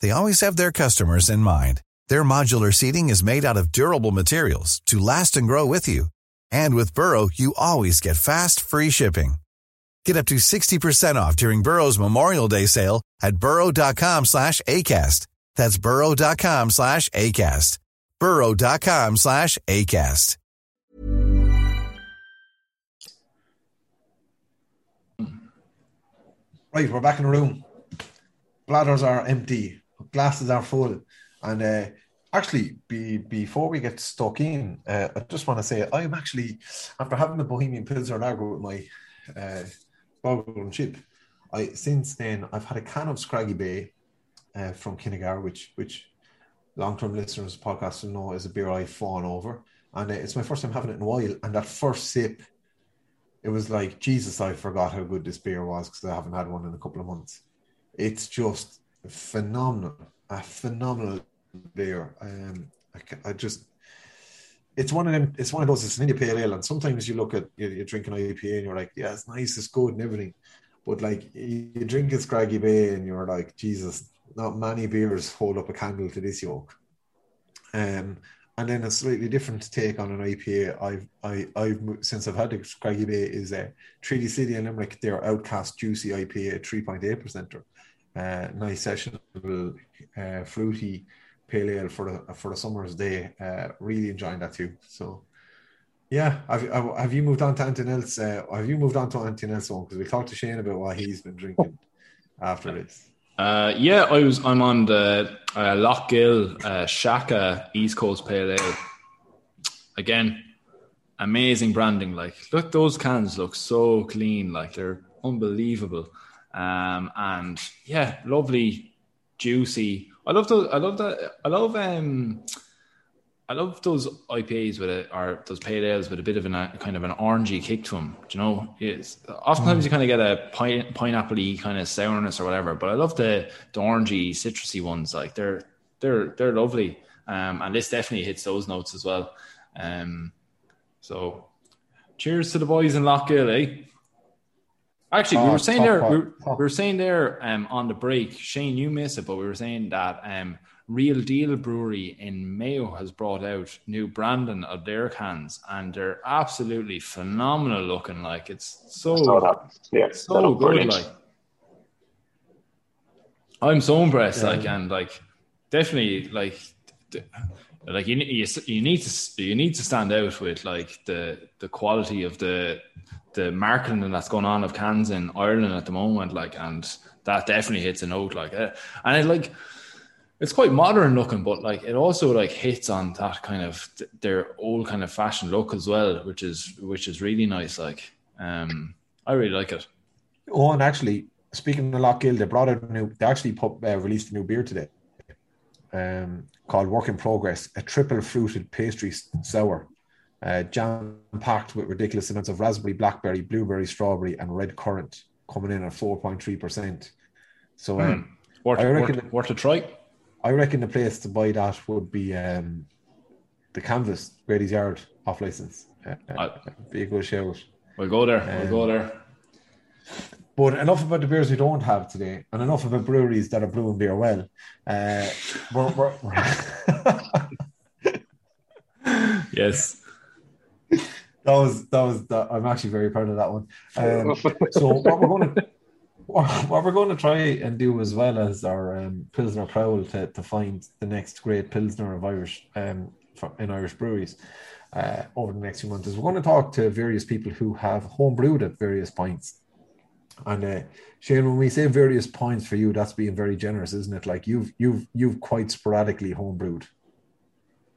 they always have their customers in mind. Their modular seating is made out of durable materials to last and grow with you. And with Burrow, you always get fast, free shipping. Get up to 60% off during Burrow's Memorial Day sale at burrow.com slash ACAST. That's burrow.com slash ACAST. burrow.com slash ACAST. Right, we're back in the room. Bladders are empty glasses are full. And uh, actually, be, before we get stuck in, uh, I just want to say I'm actually, after having the Bohemian Pilsner Lager with my uh, and chip, I since then I've had a can of Scraggy Bay uh, from Kinnegar, which which long-term listeners of the podcast will know is a beer I've fallen over, and uh, it's my first time having it in a while. And that first sip, it was like Jesus, I forgot how good this beer was because I haven't had one in a couple of months. It's just phenomenal, a phenomenal beer. Um, I, I, just, it's one of them. It's one of those. It's an India Pale Ale, and sometimes you look at you, you drink an IPA and you're like, yeah, it's nice, it's good, and everything. But like you drink a Scraggy Bay and you're like, Jesus, not many beers hold up a candle to this yoke. Um, and then a slightly different take on an IPA I've I, I've since I've had the Scraggy Bay is a Treaty City and Limerick. Their Outcast Juicy IPA, three point eight percenter. Uh, nice sessionable, uh, fruity pale ale for the for the summer's day. Uh, really enjoying that too. So. Yeah, have, have have you moved on to anything else? Uh, have you moved on to anything else? Because we talked to Shane about what he's been drinking after this. Uh, yeah, I was. I'm on the uh, Lough Gill uh, Shaka East Coast Pale Ale. Again, amazing branding. Like, look, those cans look so clean. Like, they're unbelievable. Um, and yeah, lovely, juicy. I love those. I love that. I love um, I love those IPAs with a or those pale ales with a bit of an, a kind of an orangey kick to them. Do you know? It's oftentimes you kind of get a pine, pineapple-y kind of sourness or whatever, but I love the the orangey, citrusy ones. Like they're they're they're lovely, um, and this definitely hits those notes as well. Um, so, cheers to the boys in Lough Gill, eh? Actually, we Oh, were saying there, we were, we were saying there um, on the break, Shane, you missed it, but we were saying that um, Reel Deel Brewery in Mayo has brought out new branding of their cans, and they're absolutely phenomenal looking. Like it's so. Yeah, so good. brilliant. Like I'm so impressed. Yeah. Like and like definitely like. th- Like you, you, you need to you need to stand out with like the the quality of the the marketing that's going on of cans in Ireland at the moment, like, and that definitely hits a note, like, uh, and it like it's quite modern looking, but like it also like hits on that kind of th- their old kind of fashion look as well, which is which is really nice. Like, um, I really like it. Oh, and actually, speaking of Lough Gill, they brought out a new. They actually put, uh, released a new beer today, um, called Work in Progress, a triple fruited pastry sour, uh, jam packed with ridiculous amounts of raspberry, blackberry, blueberry, strawberry, and red currant, coming in at four point three percent. So, um, Worth, I reckon- worth, worth a try. I reckon the place to buy that would be um, the Canvas Grady's Yard off license. Uh, uh, be a good shout. We'll go there. We'll go Um, there. But enough about the beers we don't have today, and enough about breweries that are brewing beer well. Uh, we're, we're, Yes. that was that was that, I'm actually very proud of that one. Um, so what we're going to what we're going to try and do as well as our um, Pilsner Prowl to, to find the next great Pilsner of Irish um, for, in Irish breweries uh, over the next few months is we're going to talk to various people who have home brewed at various points. And uh, Shane, when we say various points for you, that's being very generous, isn't it? Like you've you've you've quite sporadically homebrewed.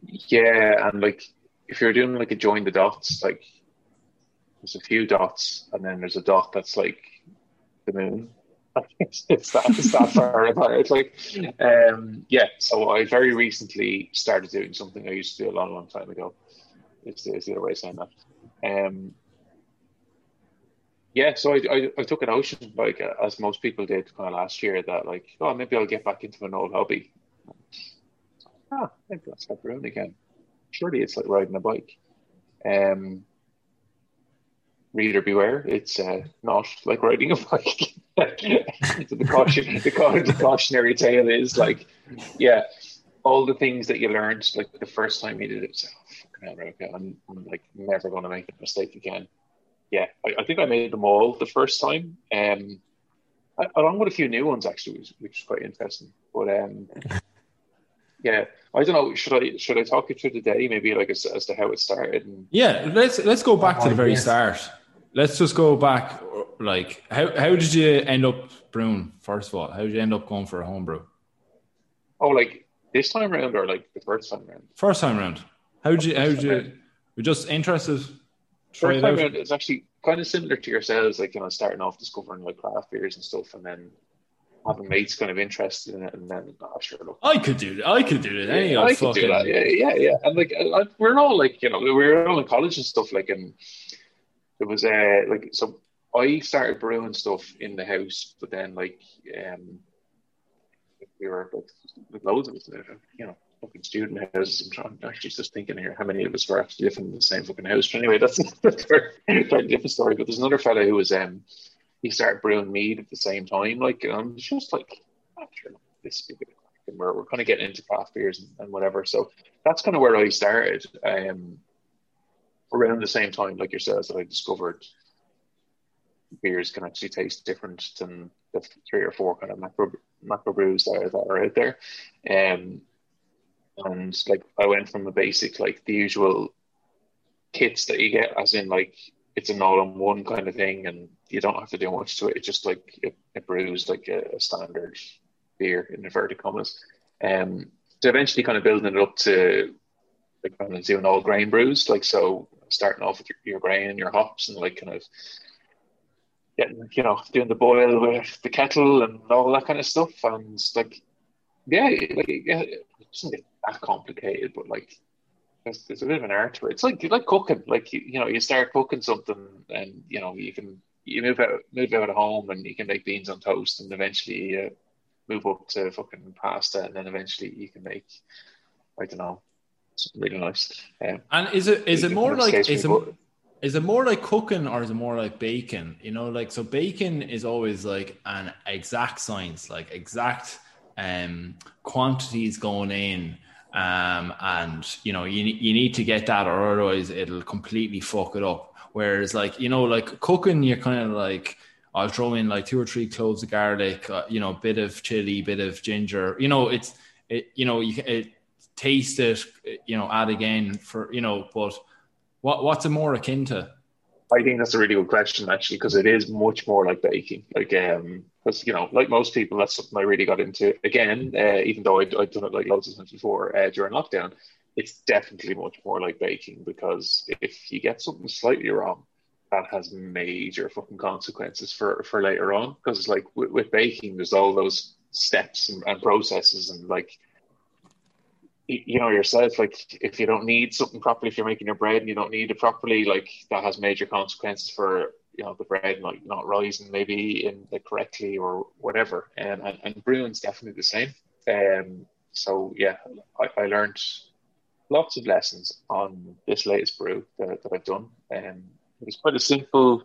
Yeah, and like if you're doing like a join the dots, like there's a few dots, and then there's a dot that's like the moon. it's, it's that it's that far apart. It's like, um, yeah. So I very recently started doing something I used to do a long, long time ago. It's the, the other way of saying that. Um, yeah, so I, I, I took a notion, like as most people did, kind of last year, that like, oh, maybe I'll get back into an old hobby. Ah, maybe I'll start brewing again. Surely it's like riding a bike. Um, reader beware, it's uh, not like riding a bike. the caution, the, the cautionary tale is like, yeah, all the things that you learned like the first time you did it. So, oh, fucking hell, okay, I'm, I'm like never going to make a mistake again. Yeah, I, I think I made them all the first time. Um, I, along with a few new ones actually, which, which is quite interesting. But um, yeah, I don't know. Should I should I talk you through the day maybe like as, as to how it started? And Yeah, let's let's go back to the very yes. start. Let's just go back. Like, how how did you end up brewing? First of all, how did you end up going for a home brew? oh, like this time around or like the first time around? First time round. How did you? How did you? We're just interested. Try First it time out. around it's actually kind of similar to yourselves, like you know, starting off discovering like craft beers and stuff, and then having mates kind of interested in it, and then oh, sure, look, I could do that. I could do that. Any Yeah, I could do that. Yeah, yeah, yeah. And like, uh, we're all like, you know, we were all in college and stuff. Like, and it was uh like, so I started brewing stuff in the house, but then like, um, we were like, loads of us, uh, you know, fucking student houses. I'm trying actually just thinking here how many of us were actually living in the same fucking house. But anyway, that's that's a very, very different story. But there's another fellow who was um he started brewing mead at the same time. Like, I'm just like, after this we're, we're kind of getting into craft beers and, and, whatever. So that's kind of where I started. Um, around the same time, like yourselves, that I discovered beers can actually taste different than the three or four kind of macro macro brews that are, that are out there. Um, and like I went from a basic like the usual kits that you get, as in like it's an all-in-one kind of thing, and you don't have to do much to it. It just like it, it brews like a, a, standard beer in inverted commas. Um, to eventually kind of building it up to like kind of doing all grain brews, like so starting off with your, your grain and your hops and like kind of getting you know doing the boil with the kettle and all that kind of stuff and like yeah like yeah, it that complicated but like there's, there's a bit of an art to it it's like you like cooking like you, you know you start cooking something and you know you can you move out move out of home and you can make beans on toast and eventually you move up to fucking pasta and then eventually you can make I don't know something really nice. Um, and is it is it more like is it, is it more like cooking or is it more like baking? You know, like so baking is always like an exact science, like exact um quantities going in. Um, and you know, you you need to get that or otherwise it'll completely fuck it up. Whereas like, you know, like cooking, you're kind of like I'll throw in like two or three cloves of garlic, uh, you know, bit of chili, bit of ginger. You know, it's it, you know, you it, taste it, you know, add again for, you know, but what what's it more akin to? I think that's a really good question actually, because it is much more like baking. Like, um, because you know, like most people, that's something I really got into. Again, uh, even though I'd, I'd, done it like loads of times before uh, during lockdown, it's definitely much more like baking because if you get something slightly wrong, that has major fucking consequences for for later on. Because like with, with, baking, there's all those steps and, and processes and like you know yourself like if you don't knead something properly if you're making your bread and you don't knead it properly like that has major consequences for you know the bread like not rising maybe in the correctly or whatever. And and, and brewing's definitely the same. Um so yeah I, I learned lots of lessons on this latest brew that, that I've done. Um, it was quite a simple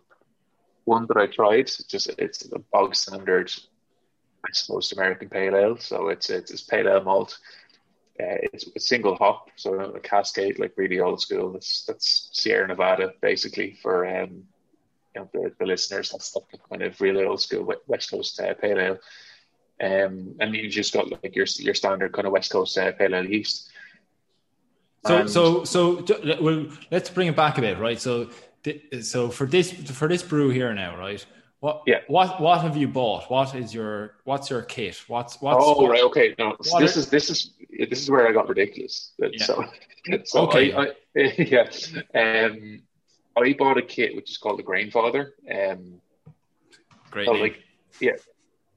one that I tried. Just it's a bog standard I suppose American pale ale. So it's it's, it's pale ale malt. Uh, it's a single hop, so a Cascade, like really old school. That's that's Sierra Nevada, basically for um, you know the, the listeners. That's the kind of really old school West Coast uh, pale ale. Um, and you've just got like your your standard kind of West Coast uh, pale ale yeast. So and, so so well, let's bring it back a bit, right? So so for this for this brew here now, right? What yeah. what what have you bought? What is your what's your kit? What's what's Oh what, right, okay. No, this are, is this is this is where I got ridiculous. Yeah. So, so okay. I, I, yeah. Um I bought a kit which is called the Grainfather. Um great so name. like yeah,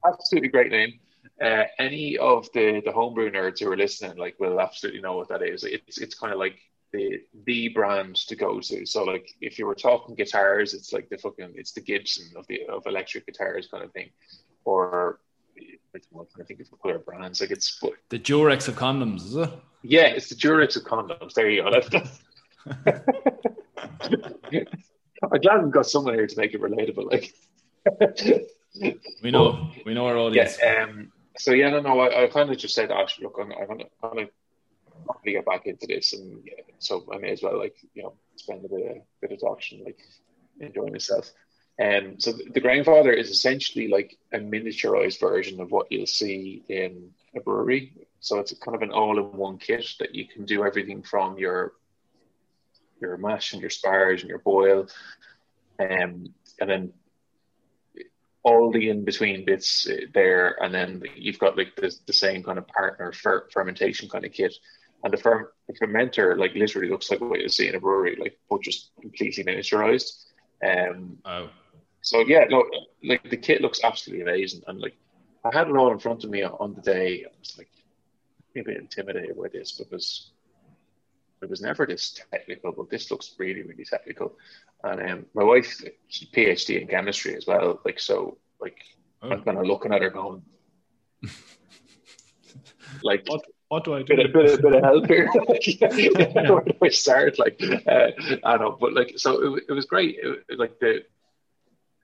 absolutely great name. Uh, any of the the homebrew nerds who are listening like will absolutely know what that is. It's it's kind of like the the brand to go to. So like if you were talking guitars, it's like the fucking it's the Gibson of the of electric guitars kind of thing, or I think it's other brands like it's the Durex of condoms, is it? Yeah, it's the Durex of condoms. There you go. I'm glad we've got someone here to make it relatable. Like we know, we know our audience. Yeah, um, so yeah, no, no, I, I kind of just said, actually, look, I'm, I'm gonna, I'm gonna to get back into this, and yeah, so I may as well like you know spend a bit of bit of auction, like enjoying myself. And um, so the, the Grainfather is essentially like a miniaturized version of what you'll see in a brewery. So it's kind of an all-in-one kit that you can do everything from your your mash and your sparge and your boil, um, and then all the in between bits there, and then you've got like the, the same kind of partner fer- fermentation kind of kit and the, fer- the fermenter like literally looks like what you see in a brewery, like but just completely miniaturized. Um, oh. So yeah, no, like the kit looks absolutely amazing, and like I had it all in front of me on the day. I was like a bit intimidated by this because it was never this technical, but this looks really, really technical. And um, my wife, she's PhD in chemistry as well. Like so, like oh. I'm kind of looking at her going, like what? what do I do? Bit, of, bit, of, bit of help here. yeah. Where do I start? Like, uh, I don't know, but like, so it, it was great. It, like the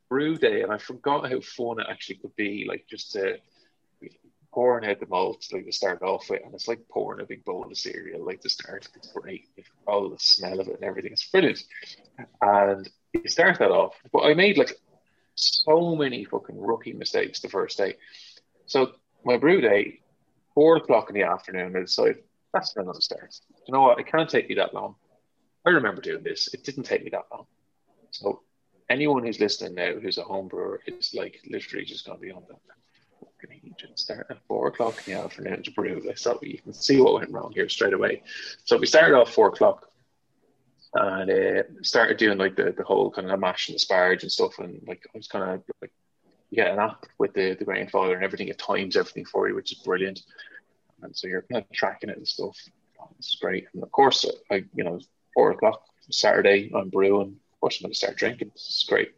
brew day, and I forgot how fun it actually could be. Like just to pouring out the malt, like to start off with, and it's like pouring a big bowl of cereal. Like to start, it's great. All the smell of it and everything, it's brilliant. And you start that off, but I made like so many fucking rookie mistakes the first day. So my brew day, four o'clock in the afternoon, I decided that's when I'm start. You know what? It can't take me that long. I remember doing this. It didn't take me that long. So anyone who's listening now who's a home brewer is like literally just going to be on that fucking agent start at four o'clock in the afternoon to brew. I thought you can see what went wrong here straight away. So we started off four o'clock and uh, started doing like the, the whole kind of mash and asparage and stuff. And like I was kind of like, you get an app with the, the Grainfather and everything. It times everything for you, which is brilliant. And so you're kind of tracking it and stuff. Oh, is great. And of course, I, you know, four o'clock Saturday, I'm brewing Of course I'm going to start drinking. It's great.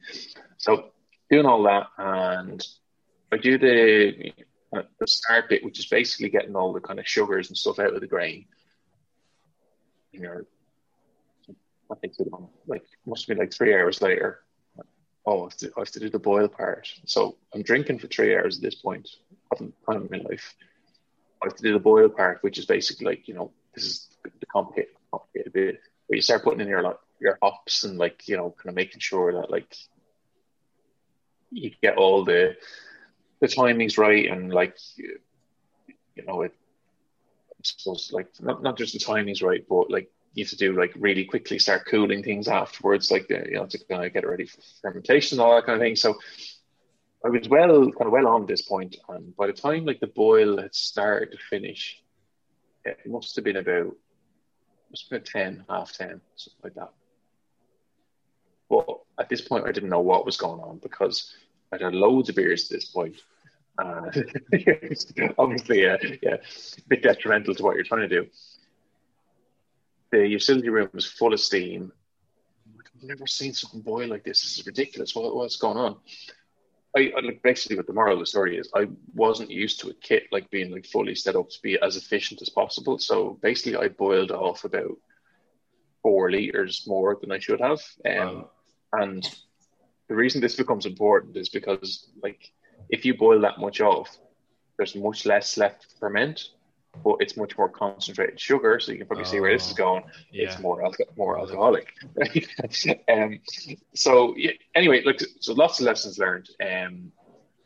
So doing all that, and I do the uh, the start bit, which is basically getting all the kind of sugars and stuff out of the grain. You know, I think like must be like three hours later. Oh, I have, to, I have to do the boil part. So I'm drinking for three hours at this point. Haven't time in my life. I have to do the boil part, which is basically like you know this is the complicated, complicated bit where you start putting in your like your hops and like you know kind of making sure that like you get all the the timings right and like you know it I suppose like not, not just the timings right but like you have to do like really quickly start cooling things afterwards like you know to kind of get ready for fermentation and all that kind of thing. So I was well kind of well on this point and by the time like the boil had started to finish it must have been about must have been 10 half 10 something like that. But at this point, I didn't know what was going on because I'd had loads of beers at this point. Uh, obviously, uh, yeah, a bit detrimental to what you're trying to do. The utility room was full of steam. I've never seen something boil like this. This is ridiculous. What, what's going on? I, I like basically what the moral of the story is. I wasn't used to a kit like being like fully set up to be as efficient as possible. So basically, I boiled off about four liters more than I should have. Um, wow. And the reason this becomes important is because, like, if you boil that much off, there's much less left to ferment, but it's much more concentrated sugar. So you can probably oh, see where this is oh, going. Yeah. It's more alco- more alcoholic. Right? um, so yeah, anyway, like, so lots of lessons learned. Um,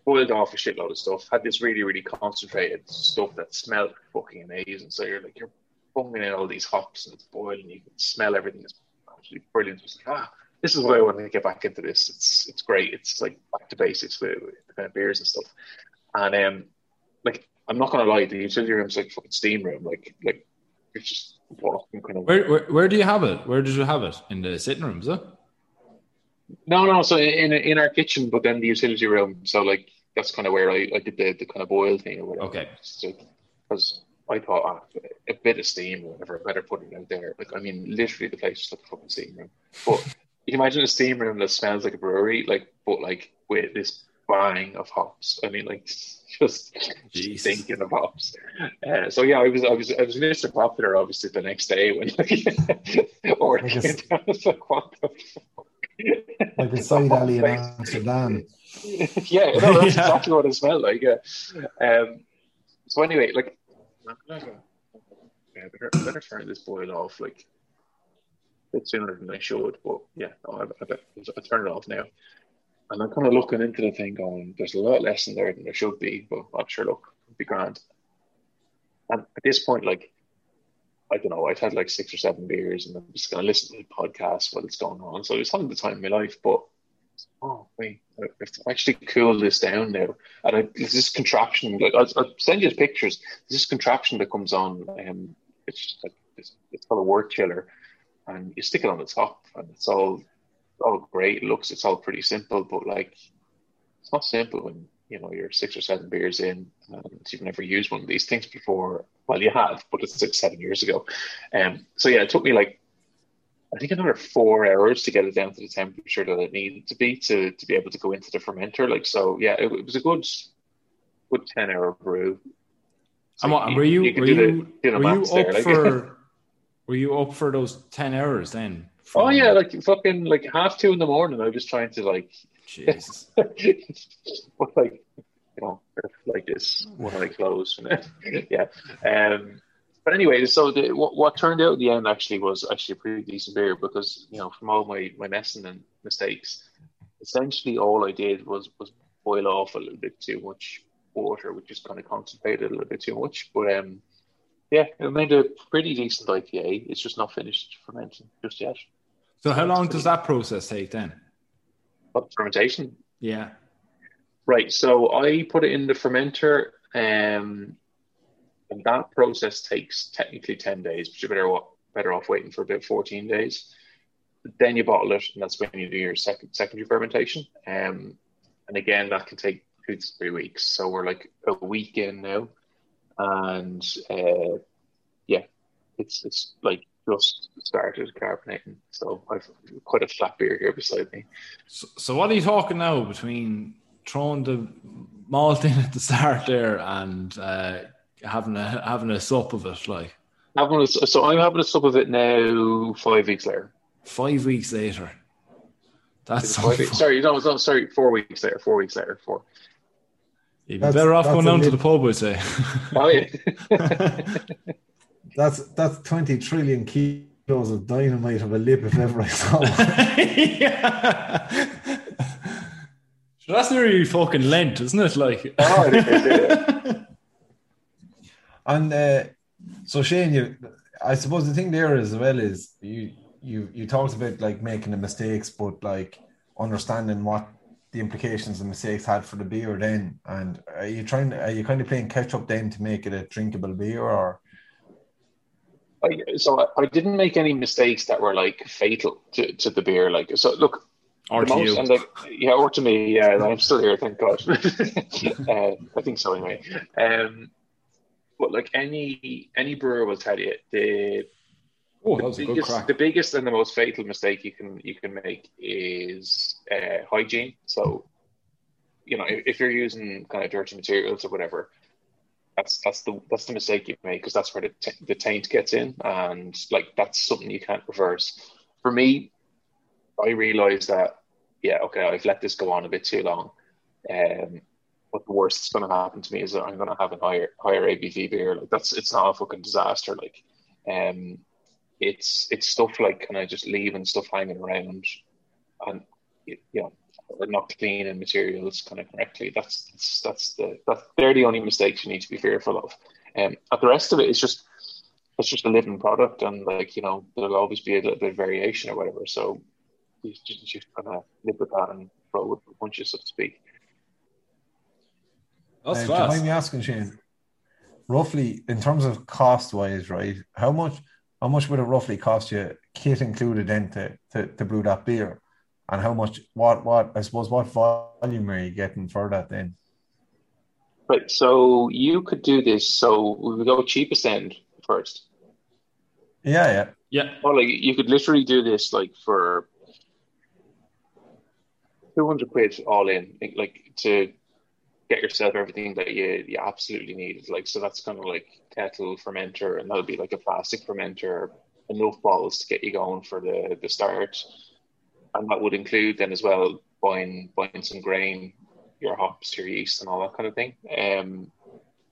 boiled off a shitload of stuff. Had this really really concentrated stuff that smelled fucking amazing. So you're like you're bunging in all these hops and it's boiling. You can smell everything. It's absolutely brilliant. Just like, ah, this is why I wanted to get back into this. It's it's great. It's like back to basics with, with the kind of beers and stuff. And um, like I'm not gonna lie, the utility room's like fucking steam room. Like like it's just kind of. Where, where where do you have it? Where did you have it in the sitting room? Is it? No, no. So in in our kitchen, but then the utility room. So like that's kind of where I, I did the, the kind of boil thing or whatever. Okay. Because I thought ah, a bit of steam or whatever, better put it out there. Like I mean, literally the place is like a fucking steam room. But you imagine a steam room that smells like a brewery, like but like with this bang of hops. I mean, like just Jeez. thinking of hops. Uh, so yeah, I was I was I was Mr. Popular obviously the next day when or like a, like what the fuck? like a side alley in Amsterdam. yeah, no, that's yeah. exactly what it smelled like. Yeah. Um, so anyway, like, yeah, better, better turn this boil off. Like, bit sooner than I should. But yeah, I, I, I turn it off now. And I'm kind of looking into the thing going, there's a lot less in there than there should be, but I'm sure, look, it'll be grand. And at this point, like, I don't know, I'd had like six or seven beers and I'm just going to listen to the podcast while it's going on. So I was having the time of my life, but oh, wait, I have to actually cool this down now. And I, there's this contraption, like, I'll, I'll send you the pictures. There's this contraption that comes on, um, it's like, it's, it's called a wort chiller and you stick it on the top, and it's all all great. It looks it's all pretty simple, but like it's not simple when you know you're six or seven beers in and you've never used one of these things before. Well, you have, but it's six seven years ago. Um, so yeah, it took me like I think another four hours to get it down to the temperature that it needed to be to to be able to go into the fermenter. Like so, yeah, it, it was a good good ten hour brew. So you, were you, you were you, the, were you up there, like, for were you up for those ten hours then? Oh yeah, like fucking like half two in the morning. I was trying to like Jesus. but like, you know, like this one of my clothes. yeah. Um, but anyway, so the, what, what turned out in the end actually was actually a pretty decent beer because you know from all my my messing and mistakes, essentially all I did was was boil off a little bit too much water, which just kind of concentrated a little bit too much. But um, yeah, it made a pretty decent IPA. It's just not finished fermenting just yet. So how long does that process take then? What fermentation? Yeah. Right. So I put it in the fermenter, um, and that process takes technically ten days, but you're better better off waiting for about fourteen days. Then you bottle it, and that's when you do your second secondary fermentation. Um, and again, that can take two to three weeks. So we're like a week in now, and uh, yeah, it's it's like just started carbonating. So I've quite a flat beer here beside me. So, so what are you talking now between throwing the malt in at the start there and uh, having a having a sup of it, like having a, so I'm having a sup of it now. Five weeks later. Five weeks later. That's so sorry, no, no, sorry, four weeks later. Four weeks later. Four. You'd be better off going down to the pub, I'd say. Oh yeah. that's that's twenty trillion kilos of dynamite of a lip if ever I saw one. yeah. So that's nearly fucking Lent, isn't it? Like, oh, it is, and uh, so Shane, you, I suppose the thing there as well is you you you talked about like making the mistakes, but like understanding what the implications the mistakes had for the beer then. And are you trying? Are you kind of playing catch up then to make it a drinkable beer, or? I, so I, I didn't make any mistakes that were like fatal to, to the beer. Like so, look, or to you. And like, yeah, or to me. Yeah, I'm still here. Thank God. uh, I think so anyway. Um, but like any any brewer will tell you, the oh, the biggest, the biggest and the most fatal mistake you can you can make is uh, hygiene. So, you know, if, if you're using kind of dirty materials or whatever, that's that's the that's the mistake you make because that's where the, t- the taint gets in, and like that's something you can't reverse. For me, I realized that yeah, okay, I've let this go on a bit too long. Um, but the worst that's going to happen to me is that I'm going to have a higher higher ABV beer. Like that's it's not a fucking disaster. Like, um, it's it's stuff like kind of just leaving stuff hanging around, and you know, not cleaning materials kind of correctly. That's that's that's the that's they're the only mistakes you need to be fearful of. Um, and the rest of it is just it's just a living product, and like you know, there'll always be a little bit of variation or whatever. So you just, just kind of live with that and roll with the punches, so to speak. That's uh, mind me asking, Shane, roughly in terms of cost wise, right? How much how much would it roughly cost you, kit included, then to, to, to brew that beer? And how much what what I suppose what volume are you getting for that then? Right. So you could do this. So we would go cheapest end first. Yeah, yeah. Yeah. Well, like you could literally do this like for two hundred quid all in, like to get yourself everything that you you absolutely need. Like so, that's kind of like kettle fermenter, and that'll be like a plastic fermenter, enough bottles to get you going for the the start, and that would include then as well buying buying some grain, your hops, your yeast, and all that kind of thing. Um,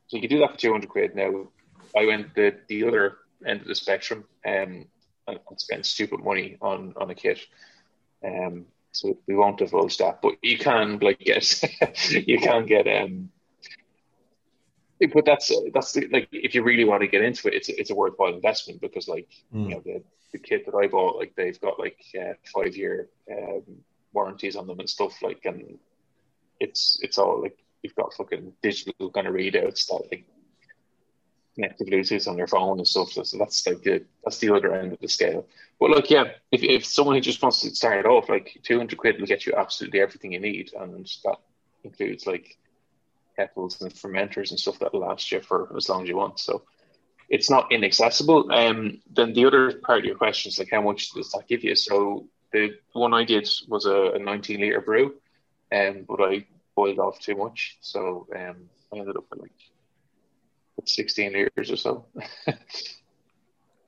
so you can do that for two hundred quid. Now, I went the the other end of the spectrum, um, and, and spent stupid money on on a kit. Um, so we won't divulge that, but you can like get you can get um. But that's that's the, like if you really want to get into it, it's it's a worthwhile investment because like mm. you know the the kit that I bought, like they've got like uh, five year um, warranties on them and stuff like, and it's it's all like you've got fucking digital kind of readouts that like connect to Bluetooth on your phone and stuff. So that's like the that's the other end of the scale. But like, yeah, if if someone who just wants to start off, like two hundred quid will get you absolutely everything you need, and that includes like kettles and fermenters and stuff that'll last you for as long as you want. So it's not inaccessible. Um, then the other part of your question is like, how much does that give you? So the one I did was a, a 19 liter brew, um, but I boiled off too much, so um, I ended up with like 16 years or so.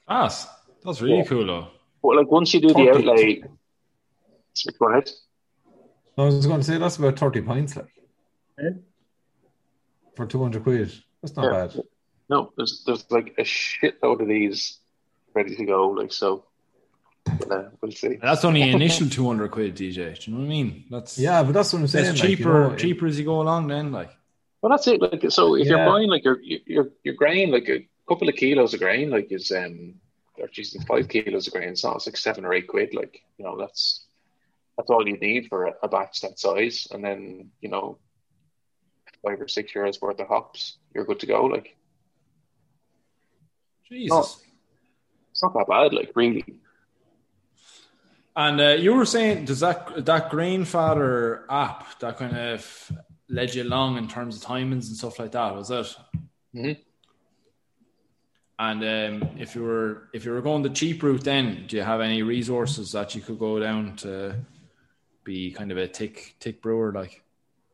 Class. That's really Yeah. cool, though. But like once you do the Thirty. outlay, so go ahead. I was going to say that's about thirty pints, like Yeah. for two hundred quid. That's not Yeah. bad. No, there's there's like a shitload of these ready to go. Like so, uh, we'll see. That's only initial 200 quid, DJ. Do you know what I mean? That's Yeah, but that's what I'm saying. It's like, you cheaper, know, cheaper as you go along. Then, like, Well, that's it. Like so, if Yeah. you're buying like your your your grain, like a couple of kilos of grain, like is um, or geez, five kilos of grain, so it's like seven or eight quid. Like you know, that's that's all you need for a, a batch that size, and then you know, five or six euros worth of hops, you're good to go. Like Jesus. it's not that bad. Like really. And uh, you were saying, does that that Grainfather app that kind of led you along in terms of timings and stuff like that? Was it? Mhm. And um, if you were if you were going the cheap route, then do you have any resources that you could go down to be kind of a tick tick brewer like?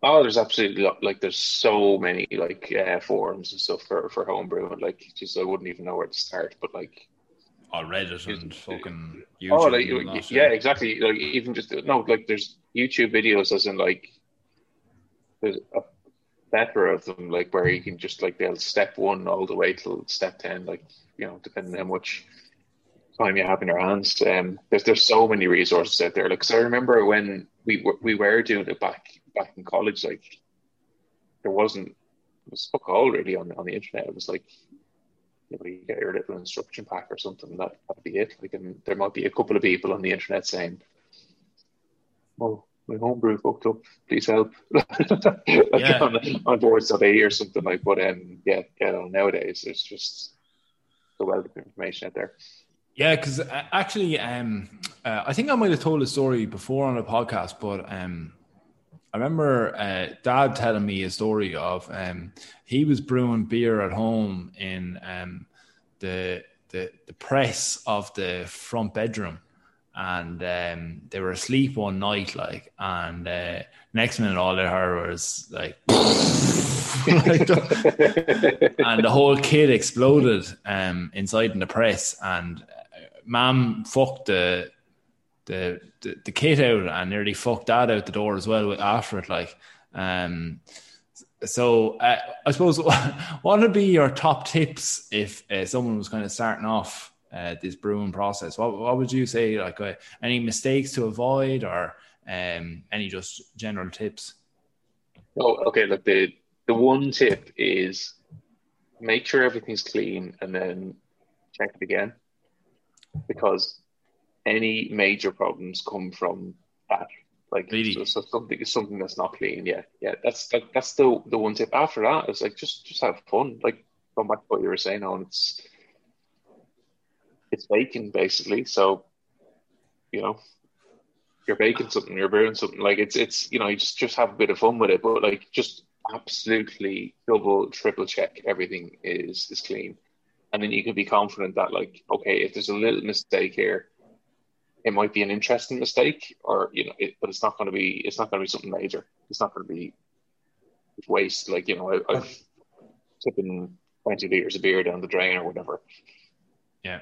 Oh, there's absolutely like there's so many like uh, forums and stuff for for homebrewing. Like, just I wouldn't even know where to start. But like, Or Reddit and fucking YouTube. oh, like and that yeah, shit. exactly. Like even just no, like there's YouTube videos as in like there's a plethora of them. Like where you can just like they'll step one all the way till step ten. Like you know, depending on how much time you have in your hands. Um, there's there's so many resources out there. Like, I remember when we were, we were doing it back back in college. Like, there wasn't it was fuck all really on on the internet. It was like you, know, you get your little instruction pack or something. That that'd be it. Like, and there might be a couple of people on the internet saying, "Oh, my homebrew fucked up. Please help." like Yeah. on, on boards.ie or something like. But um, yeah, yeah. no, Nowadays, there's just so wealth of information out there. Yeah, because actually, um, uh, I think I might have told a story before on a podcast, but um, I remember uh, Dad telling me a story of um, he was brewing beer at home in um, the, the the press of the front bedroom, and um, they were asleep one night, like, and uh, next minute all they heard was like. and the whole kid exploded um, inside in the press, and uh, mom fucked the, the the the kid out and nearly fucked dad out the door as well after it. Like, um, so uh, I suppose what would be your top tips if uh, someone was kind of starting off uh, this brewing process? What what would you say? Like, uh, any mistakes to avoid, or um, any just general tips? Oh, okay. Look, the the one tip is make sure everything's clean and then check it again, because any major problems come from that. Like Really? so, so something something that's not clean. Yeah, yeah. That's that, that's the the one tip. After that, it's like just just have fun. Like going back to what you were saying on it's it's baking basically. So you know you're baking something, you're brewing something. Like it's it's you know you just just have a bit of fun with it, but like just absolutely double triple check everything is is clean, and then you can be confident that like okay if there's a little mistake here, it might be an interesting mistake, or you know, it, but it's not going to be it's not going to be something major. It's not going to be waste. Like you know, I, I've tipping twenty liters of beer down the drain or whatever. Yeah.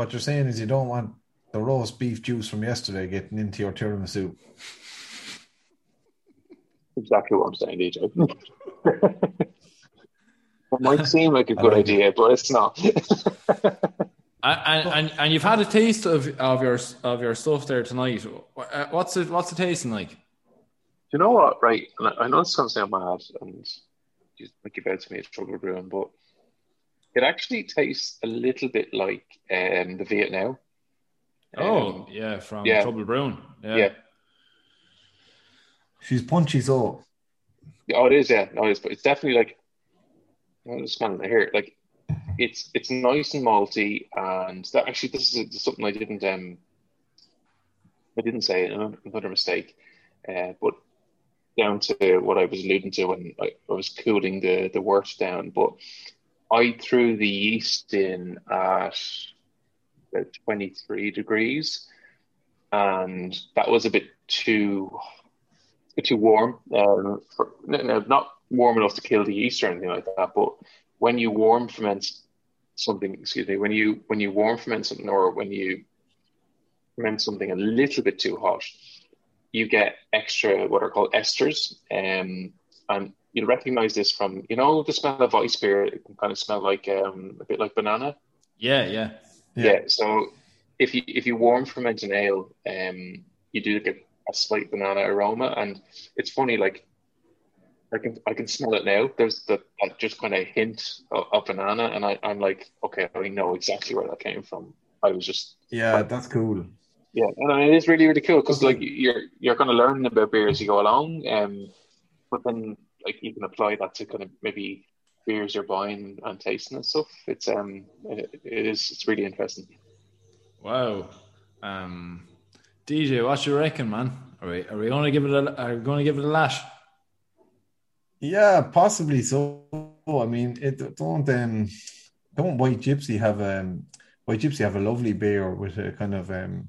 What you're saying is you don't want the roast beef juice from yesterday getting into your tiramisu. Exactly what I'm saying, DJ. it might seem like a good idea, but it's not. And, and and you've had a taste of, of your of your stuff there tonight. Uh, What's it What's the tasting like? you know what? Right, I, I know it's going to sound mad, and you think about to me it's trouble brewing, but it actually tastes a little bit like um, the Vietnam. Oh yeah, from yeah. Trouble Brewing. Yeah. Yeah. She's punchy so. Oh, it is. Yeah, no, it is. But it's definitely like I'm just smelling it here. Like it's it's nice and malty, and that actually this is something I didn't um I didn't say another, another mistake, uh, but down to what I was alluding to when I, I was cooling the the wort down, but I threw the yeast in at about 23 degrees, and that was a bit too too warm. Um, for, no, no, not warm enough to kill the yeast or anything like that. But when you warm ferment something, excuse me, when you when you warm ferment something or when you ferment something a little bit too hot, you get extra what are called esters, um, and you'll recognize this from you know the smell of weiss beer. It can kind of smell like um, a bit like banana. Yeah, yeah, yeah. yeah so if you if you warm ferment an ale, um, you do get a slight banana aroma, and it's funny like I can I can smell it now. There's the like just kind of hint of, of, banana, and I, I'm like, okay, I know exactly where that came from. I was just yeah, like, that's cool. Yeah, and I mean, it is really really cool because like you're you're kind of learning about beer as you go along, um, but then like you can apply that to kind of maybe beers you're buying and tasting and stuff. It's um, it, it is it's really interesting. Wow, um, DJ, what you reckon, man? Are we are we going to give it a are we going to give it a lash? Yeah, possibly so. I mean, it don't um, don't White Gypsy have um White Gypsy have a lovely beer with a kind of um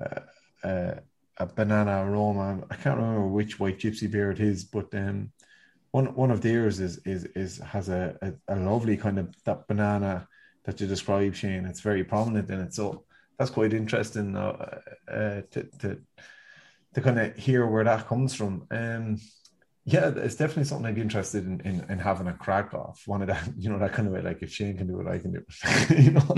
uh, uh, a banana aroma. I can't remember which White Gypsy beer it is, but um one one of theirs is is is has a, a, a lovely kind of that banana that you describe, Shane. It's very prominent in it, so that's quite interesting uh, uh, to to to kind of hear where that comes from. Um, yeah, it's definitely something I'd be interested in, in, in having a crack off. One of that, you know, that kind of way. Like if Shane can do it, I can do it. you know.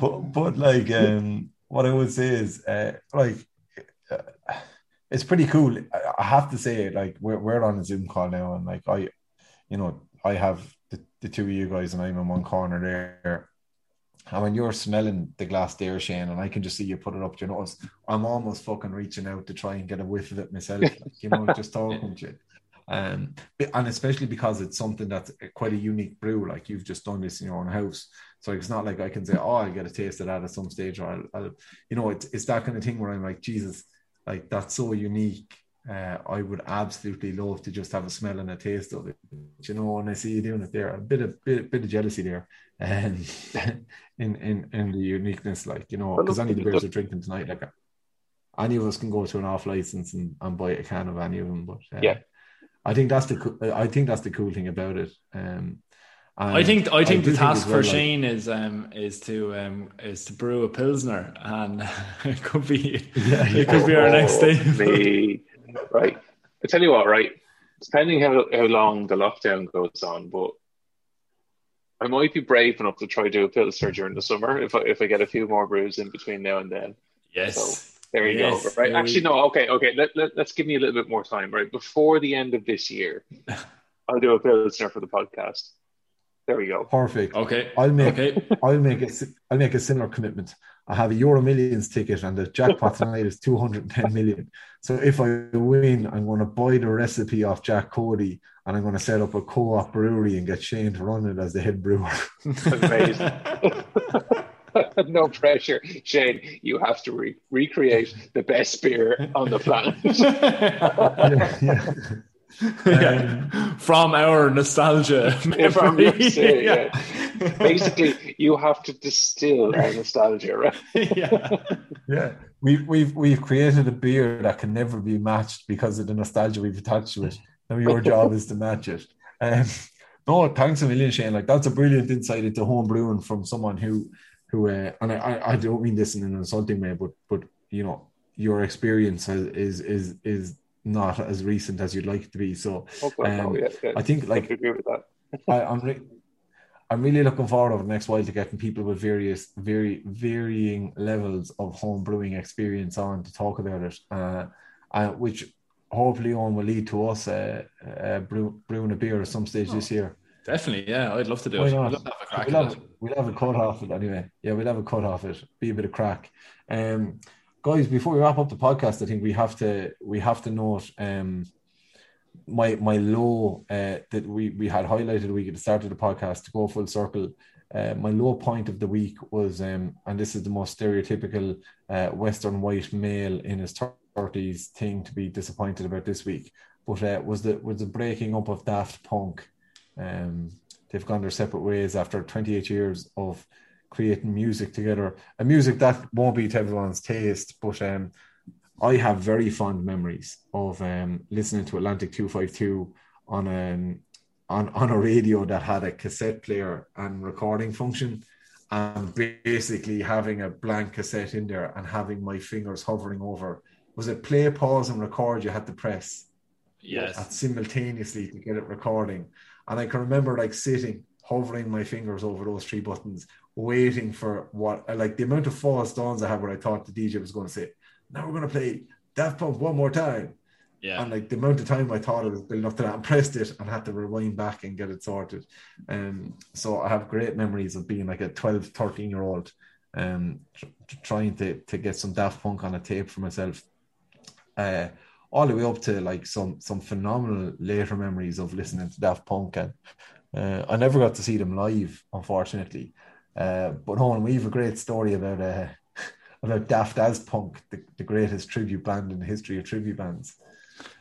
but but like um, what I would say is uh, like uh, it's pretty cool. I have to say, like we're we're on a Zoom call now, and like I, you know, I have the, the two of you guys, and I'm in one corner there and when you're smelling the glass there, Shane, and I can just see you put it up to your nose, I'm almost fucking reaching out to try and get a whiff of it myself, like, you know, just talking to you. Um, and especially because it's something that's quite a unique brew, like you've just done this in your own house. So it's not like I can say, oh, I'll get a taste of that at some stage, or I'll, I'll you know, it's, it's that kind of thing where I'm like, Jesus, like that's so unique uh, I would absolutely love to just have a smell and a taste of it. you know, And I see you doing it there, a bit of bit, bit of jealousy there, and in in in the uniqueness, like you know, because any of the beers are drinking tonight, like any of us can go to an off license and, and buy a can of any of them. But uh, yeah, I think that's the I think that's the cool thing about it. Um, I think I think I the task well, for like, Shane is um is to um is to brew a pilsner, and it could be yeah, it could be our next day right? I tell you what, right? Depending how, how long the lockdown goes on, but I might be brave enough to try to do a pilsner during the summer if I, if I get a few more brews in between now and then. Yes. So there you yes. go. Right. Actually, no. Okay. Okay. Let, let, let's give me a little bit more time. Right before the end of this year, I'll do a pilsner for the podcast. There we go. Perfect. Okay. I'll make. Okay. I'll make a. I'll make a similar commitment. I have a Euro Millions ticket, and the jackpot tonight is two hundred ten million. So if I win, I'm going to buy the recipe off Jack Cody, and I'm going to set up a co-op brewery and get Shane to run it as the head brewer. Amazing. no pressure, Shane. You have to re- recreate the best beer on the planet. yeah, yeah. Yeah. Um, from our nostalgia. From your, yeah. yeah. Basically, you have to distill our nostalgia, right? yeah. Yeah. We've we've we've created a beer that can never be matched because of the nostalgia we've attached to it. Now your job is to match it. Um, no, thanks a million, Shane. Like that's a brilliant insight into home brewing from someone who who uh, and I, I don't mean this in an insulting way, but but you know your experience is is is not as recent as you'd like it to be. So okay, um, no, yeah, yeah. I think like I, am re- I'm really looking forward over the next while to getting people with various very varying levels of home brewing experience on to talk about it, uh, uh, which hopefully on will lead to us uh, uh, brew, brewing a beer at some stage oh, this year. Definitely, yeah, I'd love to do Why it. Not? We'll have, we'll, have, we'll have a cut off it anyway. Yeah, we'll have a cut off it. Be a bit of crack. Um, guys, before we wrap up the podcast, I think we have to we have to note um my my low uh, that we we had highlighted a week at the start of the podcast to go full circle. Uh, my low point of the week was, um, and this is the most stereotypical uh, Western white male in his thirties thing to be disappointed about this week, but uh, was the was the breaking up of Daft Punk. Um, they've gone their separate ways after 28 years of creating music together. A music that won't be to everyone's taste, but um, I have very fond memories of um, listening to Atlantic 252 on a, on, on a radio that had a cassette player and recording function. and basically having a blank cassette in there and having my fingers hovering over was it play, pause, and record you had to press Yes. simultaneously to get it recording. And I can remember like sitting, hovering my fingers over those three buttons, waiting for what like the amount of false dawns I had where I thought the DJ was going to say, Now we're going to play Daft Punk one more time. Yeah. And like the amount of time I thought it was building up to that and pressed it and had to rewind back and get it sorted. Um, so I have great memories of being like a 12, 13 year old um, tr- trying to, to get some Daft Punk on a tape for myself. Uh, all the way up to like some some phenomenal later memories of listening to Daft Punk and uh, I never got to see them live, unfortunately. Uh, but Owen, we have a great story about uh, about Daft as Punk, the, the greatest tribute band in the history of tribute bands.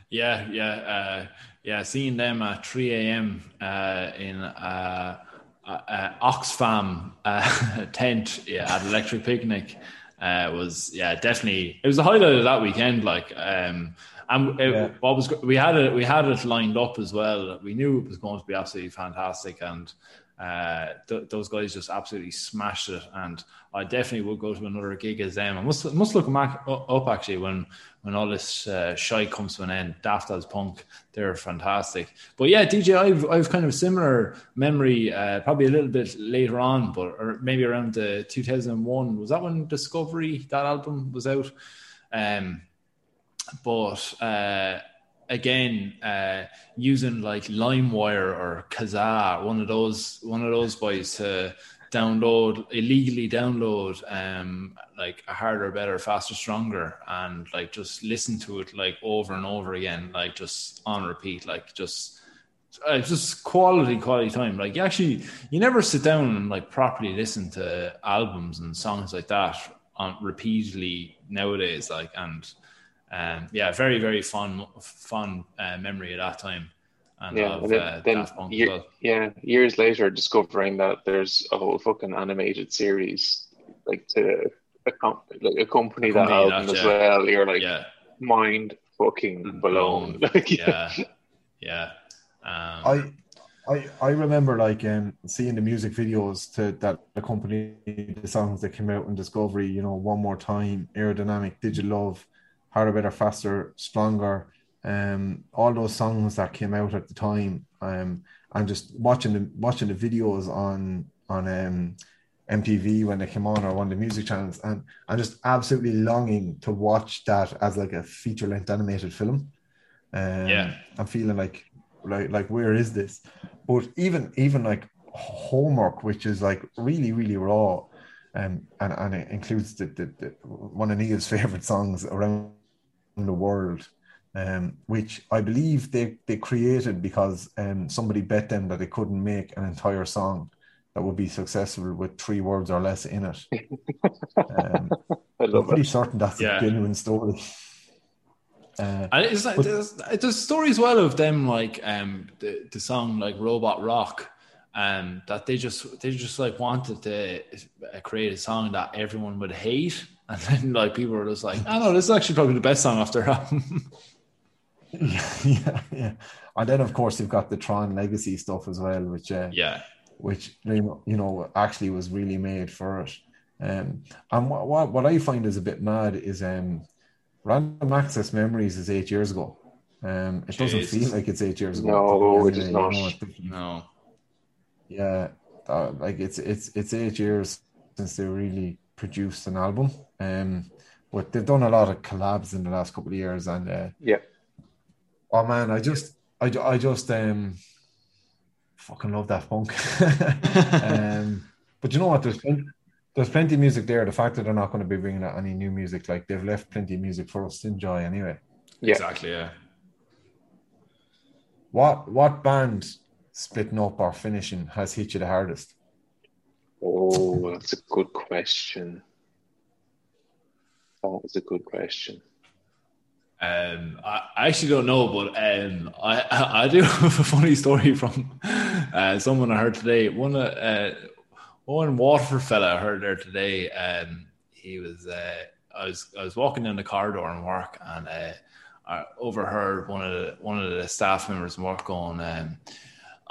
Yeah, yeah, uh, yeah. Seeing them at 3 a.m. Uh, in uh, uh, Oxfam uh, tent yeah, at Electric Picnic uh, was yeah definitely it was the highlight of that weekend. Like, um, and it, Yeah. what was we had it we had it lined up as well. We knew it was going to be absolutely fantastic, and uh, th- those guys just absolutely smashed it. And I definitely would go to another gig as them. I must must look back up actually when when all this uh, shy comes to an end. Daft as Punk, they're fantastic. But yeah, DJ, I've I've kind of a similar memory. Uh, probably a little bit later on, but or maybe around the 2001. Was that when Discovery that album was out? Um, but uh, again, uh, using like LimeWire or Kazaa, one of those one of those boys to download illegally download um like a harder, better, faster, stronger, and like just listen to it like over and over again, like just on repeat, like just uh, just quality, quality time. Like you actually, you never sit down and like properly listen to albums and songs like that on repeatedly nowadays. Like and um, yeah, very very fun fun uh, memory at that time. And Yeah, of and then, uh, then Daft Punk as year- well. yeah, years later, discovering that there's a whole fucking animated series like to a like accompany that Accompany album that, as yeah. well. You're like Yeah, mind fucking blown. Like, yeah, yeah. Um, I I I remember like um seeing the music videos to that accompany the songs that came out in Discovery, you know, one more time, aerodynamic, digital love, harder, better, faster, stronger, um, all those songs that came out at the time, um, and just watching the watching the videos on on um MTV when they came on or one of the music channels, and I'm just absolutely longing to watch that as like a feature length animated film. Um, Yeah. I'm feeling like like like where is this? But even even like homework, which is like really really raw, um, and and it includes the, the, the one of Neil's favorite songs around the world, um, which I believe they they created because um somebody bet them that they couldn't make an entire song that would be successful with three words or less in it. Um, I I'm pretty it. certain that's Yeah. a genuine story. Uh, And it's like But- there's, there's a story as well of them like um the, the song like Robot Rock um that they just they just like wanted to uh, create a song that everyone would hate and then like people were just like oh no this is actually probably the best song off their album yeah, yeah. And then of course you've got the Tron Legacy stuff as well, which uh, yeah which you know, actually was really made for it. Um, and what, what what I find is a bit mad is um, Random Access Memories is eight years ago. Um, it doesn't feel like it's eight years ago. No, it Anyway, is you not. know, no yeah, uh, like it's it's it's eight years since they really produced an album. Um, but they've done a lot of collabs in the last couple of years, and uh, Yeah. oh man, I just I, ju- I just um fucking love that funk. um, but you know what? There's plenty, there's plenty of music there. The fact that they're not going to be bringing out any new music, like they've left plenty of music for us to enjoy anyway. Yeah. exactly yeah What what band splitting up or finishing has hit you the hardest? Oh, that's a good question. That was a good question. Um, I, I actually don't know, but um, I I do have a funny story from uh, someone I heard today. One uh, one Waterford fella I heard there today. Um, he was uh, I was I was walking down the corridor in work, and uh, I overheard one of the one of the staff members in work going, um,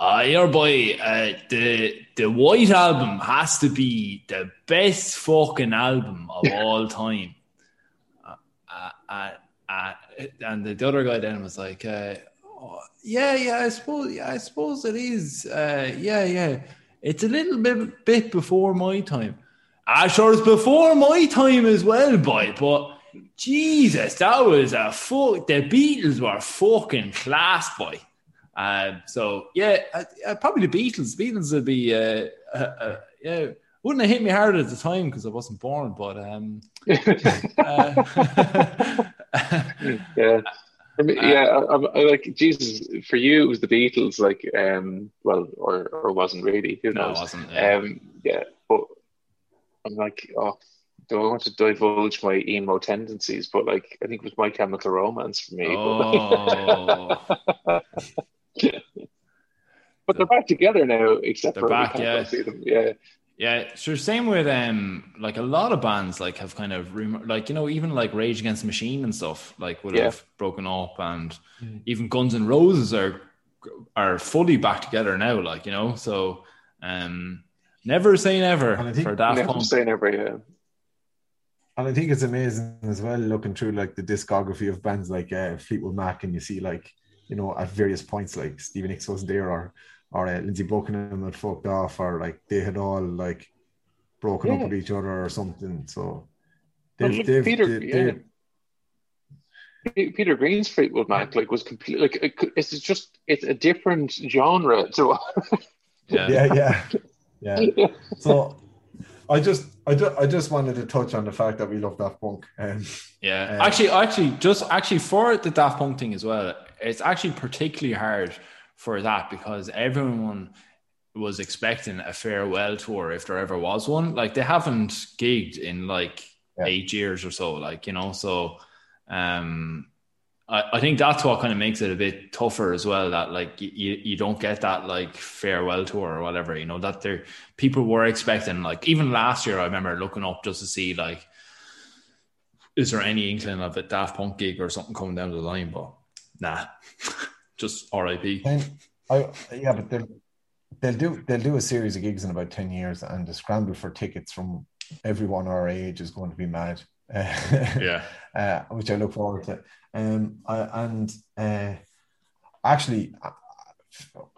Uh, your boy, uh, the the White Album has to be the best fucking album of all time. Uh, uh, uh, uh, and the other guy then was like, uh, oh, "Yeah, yeah, I suppose, yeah, I suppose it is. Uh, yeah, yeah, it's a little bit bit before my time. Ah, sure, it's before my time as well, boy. But Jesus, that was a fuck. The Beatles were fucking class, boy." Um, so yeah, uh, uh, probably the Beatles. Beatles would be uh, uh, uh, yeah. Wouldn't have hit me hard at the time because I wasn't born, but um, uh, yeah. I mean, yeah, I, I, like Jesus. For you, it was the Beatles. Like, um, well, or or wasn't really. Who knows? No, wasn't. Yeah. Um, yeah, but I'm like, oh, do I want to divulge my emo tendencies? But like, I think it was My Chemical Romance for me. Oh. but they're back together now, except They're for back, yeah. go see them. Yeah, Yeah, sure. Same with um, like a lot of bands like have kind of rem- like you know even like Rage Against the Machine and stuff like would Yeah. have broken up, and even Guns N' Roses are are fully back together now. Like you know, so um, never say never And I think- for Daft never Punk. say never. Yeah. And I think it's amazing as well looking through like the discography of bands like uh, Fleetwood Mac, and you see like you know at various points like Stevie Nicks wasn't there, or or uh, Lindsey Buckingham had fucked off, or like they had all like broken up with each other or something. So they've, look, they've, Peter- they- yeah. they- Pe- Peter Green's Fleetwood Mac like was completely like it it's just it's a different genre to Yeah. yeah, yeah, yeah. So I just, I just, I just wanted to touch on the fact that we love Daft Punk. Um, Yeah, Uh, actually, actually, just actually for the Daft Punk thing as well, it's actually particularly hard for that because everyone was expecting a farewell tour if there ever was one. Like they haven't gigged in like Yeah. eight years or so, like you know. So, um, I, I think that's what kind of makes it a bit tougher as well. That like you, you you don't get that like farewell tour or whatever. You know that there people were expecting like even last year. I remember looking up just to see like is there any inkling of a Daft Punk gig or something coming down the line? But nah, just RIP. I yeah, but they'll they'll do they'll do a series of gigs in about ten years, and the scramble for tickets from everyone our age is going to be mad. Yeah. uh, which I look forward to. Um, I, and uh, actually, uh,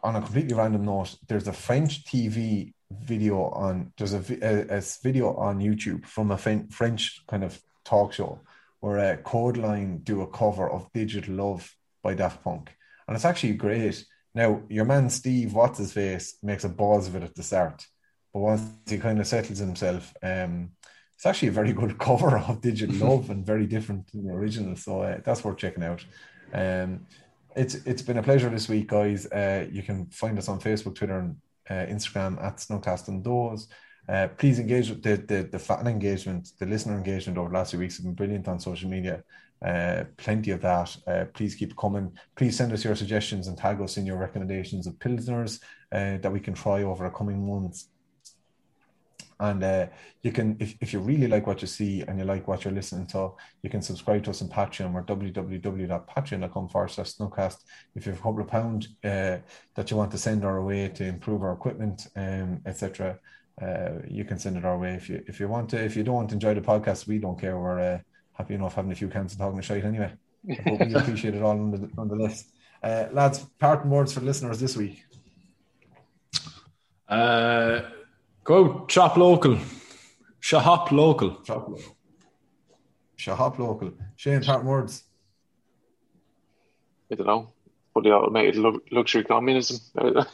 on a completely random note, there's a French TV video on there's a, a, a video on YouTube from a Fen- French kind of talk show where a uh, Kodaline do a cover of Digital Love by Daft Punk, and it's actually great. Now, your man Steve, what's his face, makes a balls of it at the start, but once he kind of settles himself, um, it's actually a very good cover of Digital Love and very different to the original. So uh, that's worth checking out. Um, it's it's been a pleasure this week, guys. Uh, you can find us on Facebook, Twitter, and uh, Instagram at Snowcast and Doors. Uh, please engage with the, the the fan engagement, the listener engagement over the last few weeks has been brilliant on social media. Uh, plenty of that. Uh, please keep coming. Please send us your suggestions and tag us in your recommendations of pilsners uh, that we can try over the coming months. And uh, you can, if, if you really like what you see and you like what you're listening to, you can subscribe to us on Patreon. We're www.patreon.com forward slash snowcast. If you have a couple of pounds uh, that you want to send our way to improve our equipment, um, etc., you can send it our way. If you if you want to, if you don't enjoy the podcast, we don't care. We're happy enough having a few cans and talking to shite anyway. But we appreciate it all on the, on the list. Uh, lads, parting words for listeners this week. Uh, go shop local, shop local. Shop local. Shop local. Shane, parting words. I don't know. Fully automated luxury communism.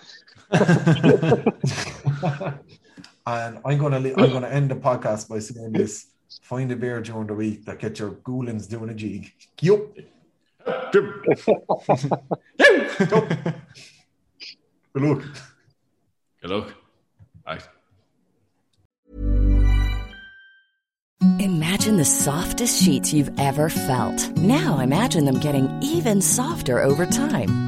And I'm gonna li- I'm gonna end the podcast by saying this: find a beer during the week that gets your goolins doing a jig. Yup. Good luck. Good luck. Right. Imagine the softest sheets you've ever felt. Now imagine them getting even softer over time.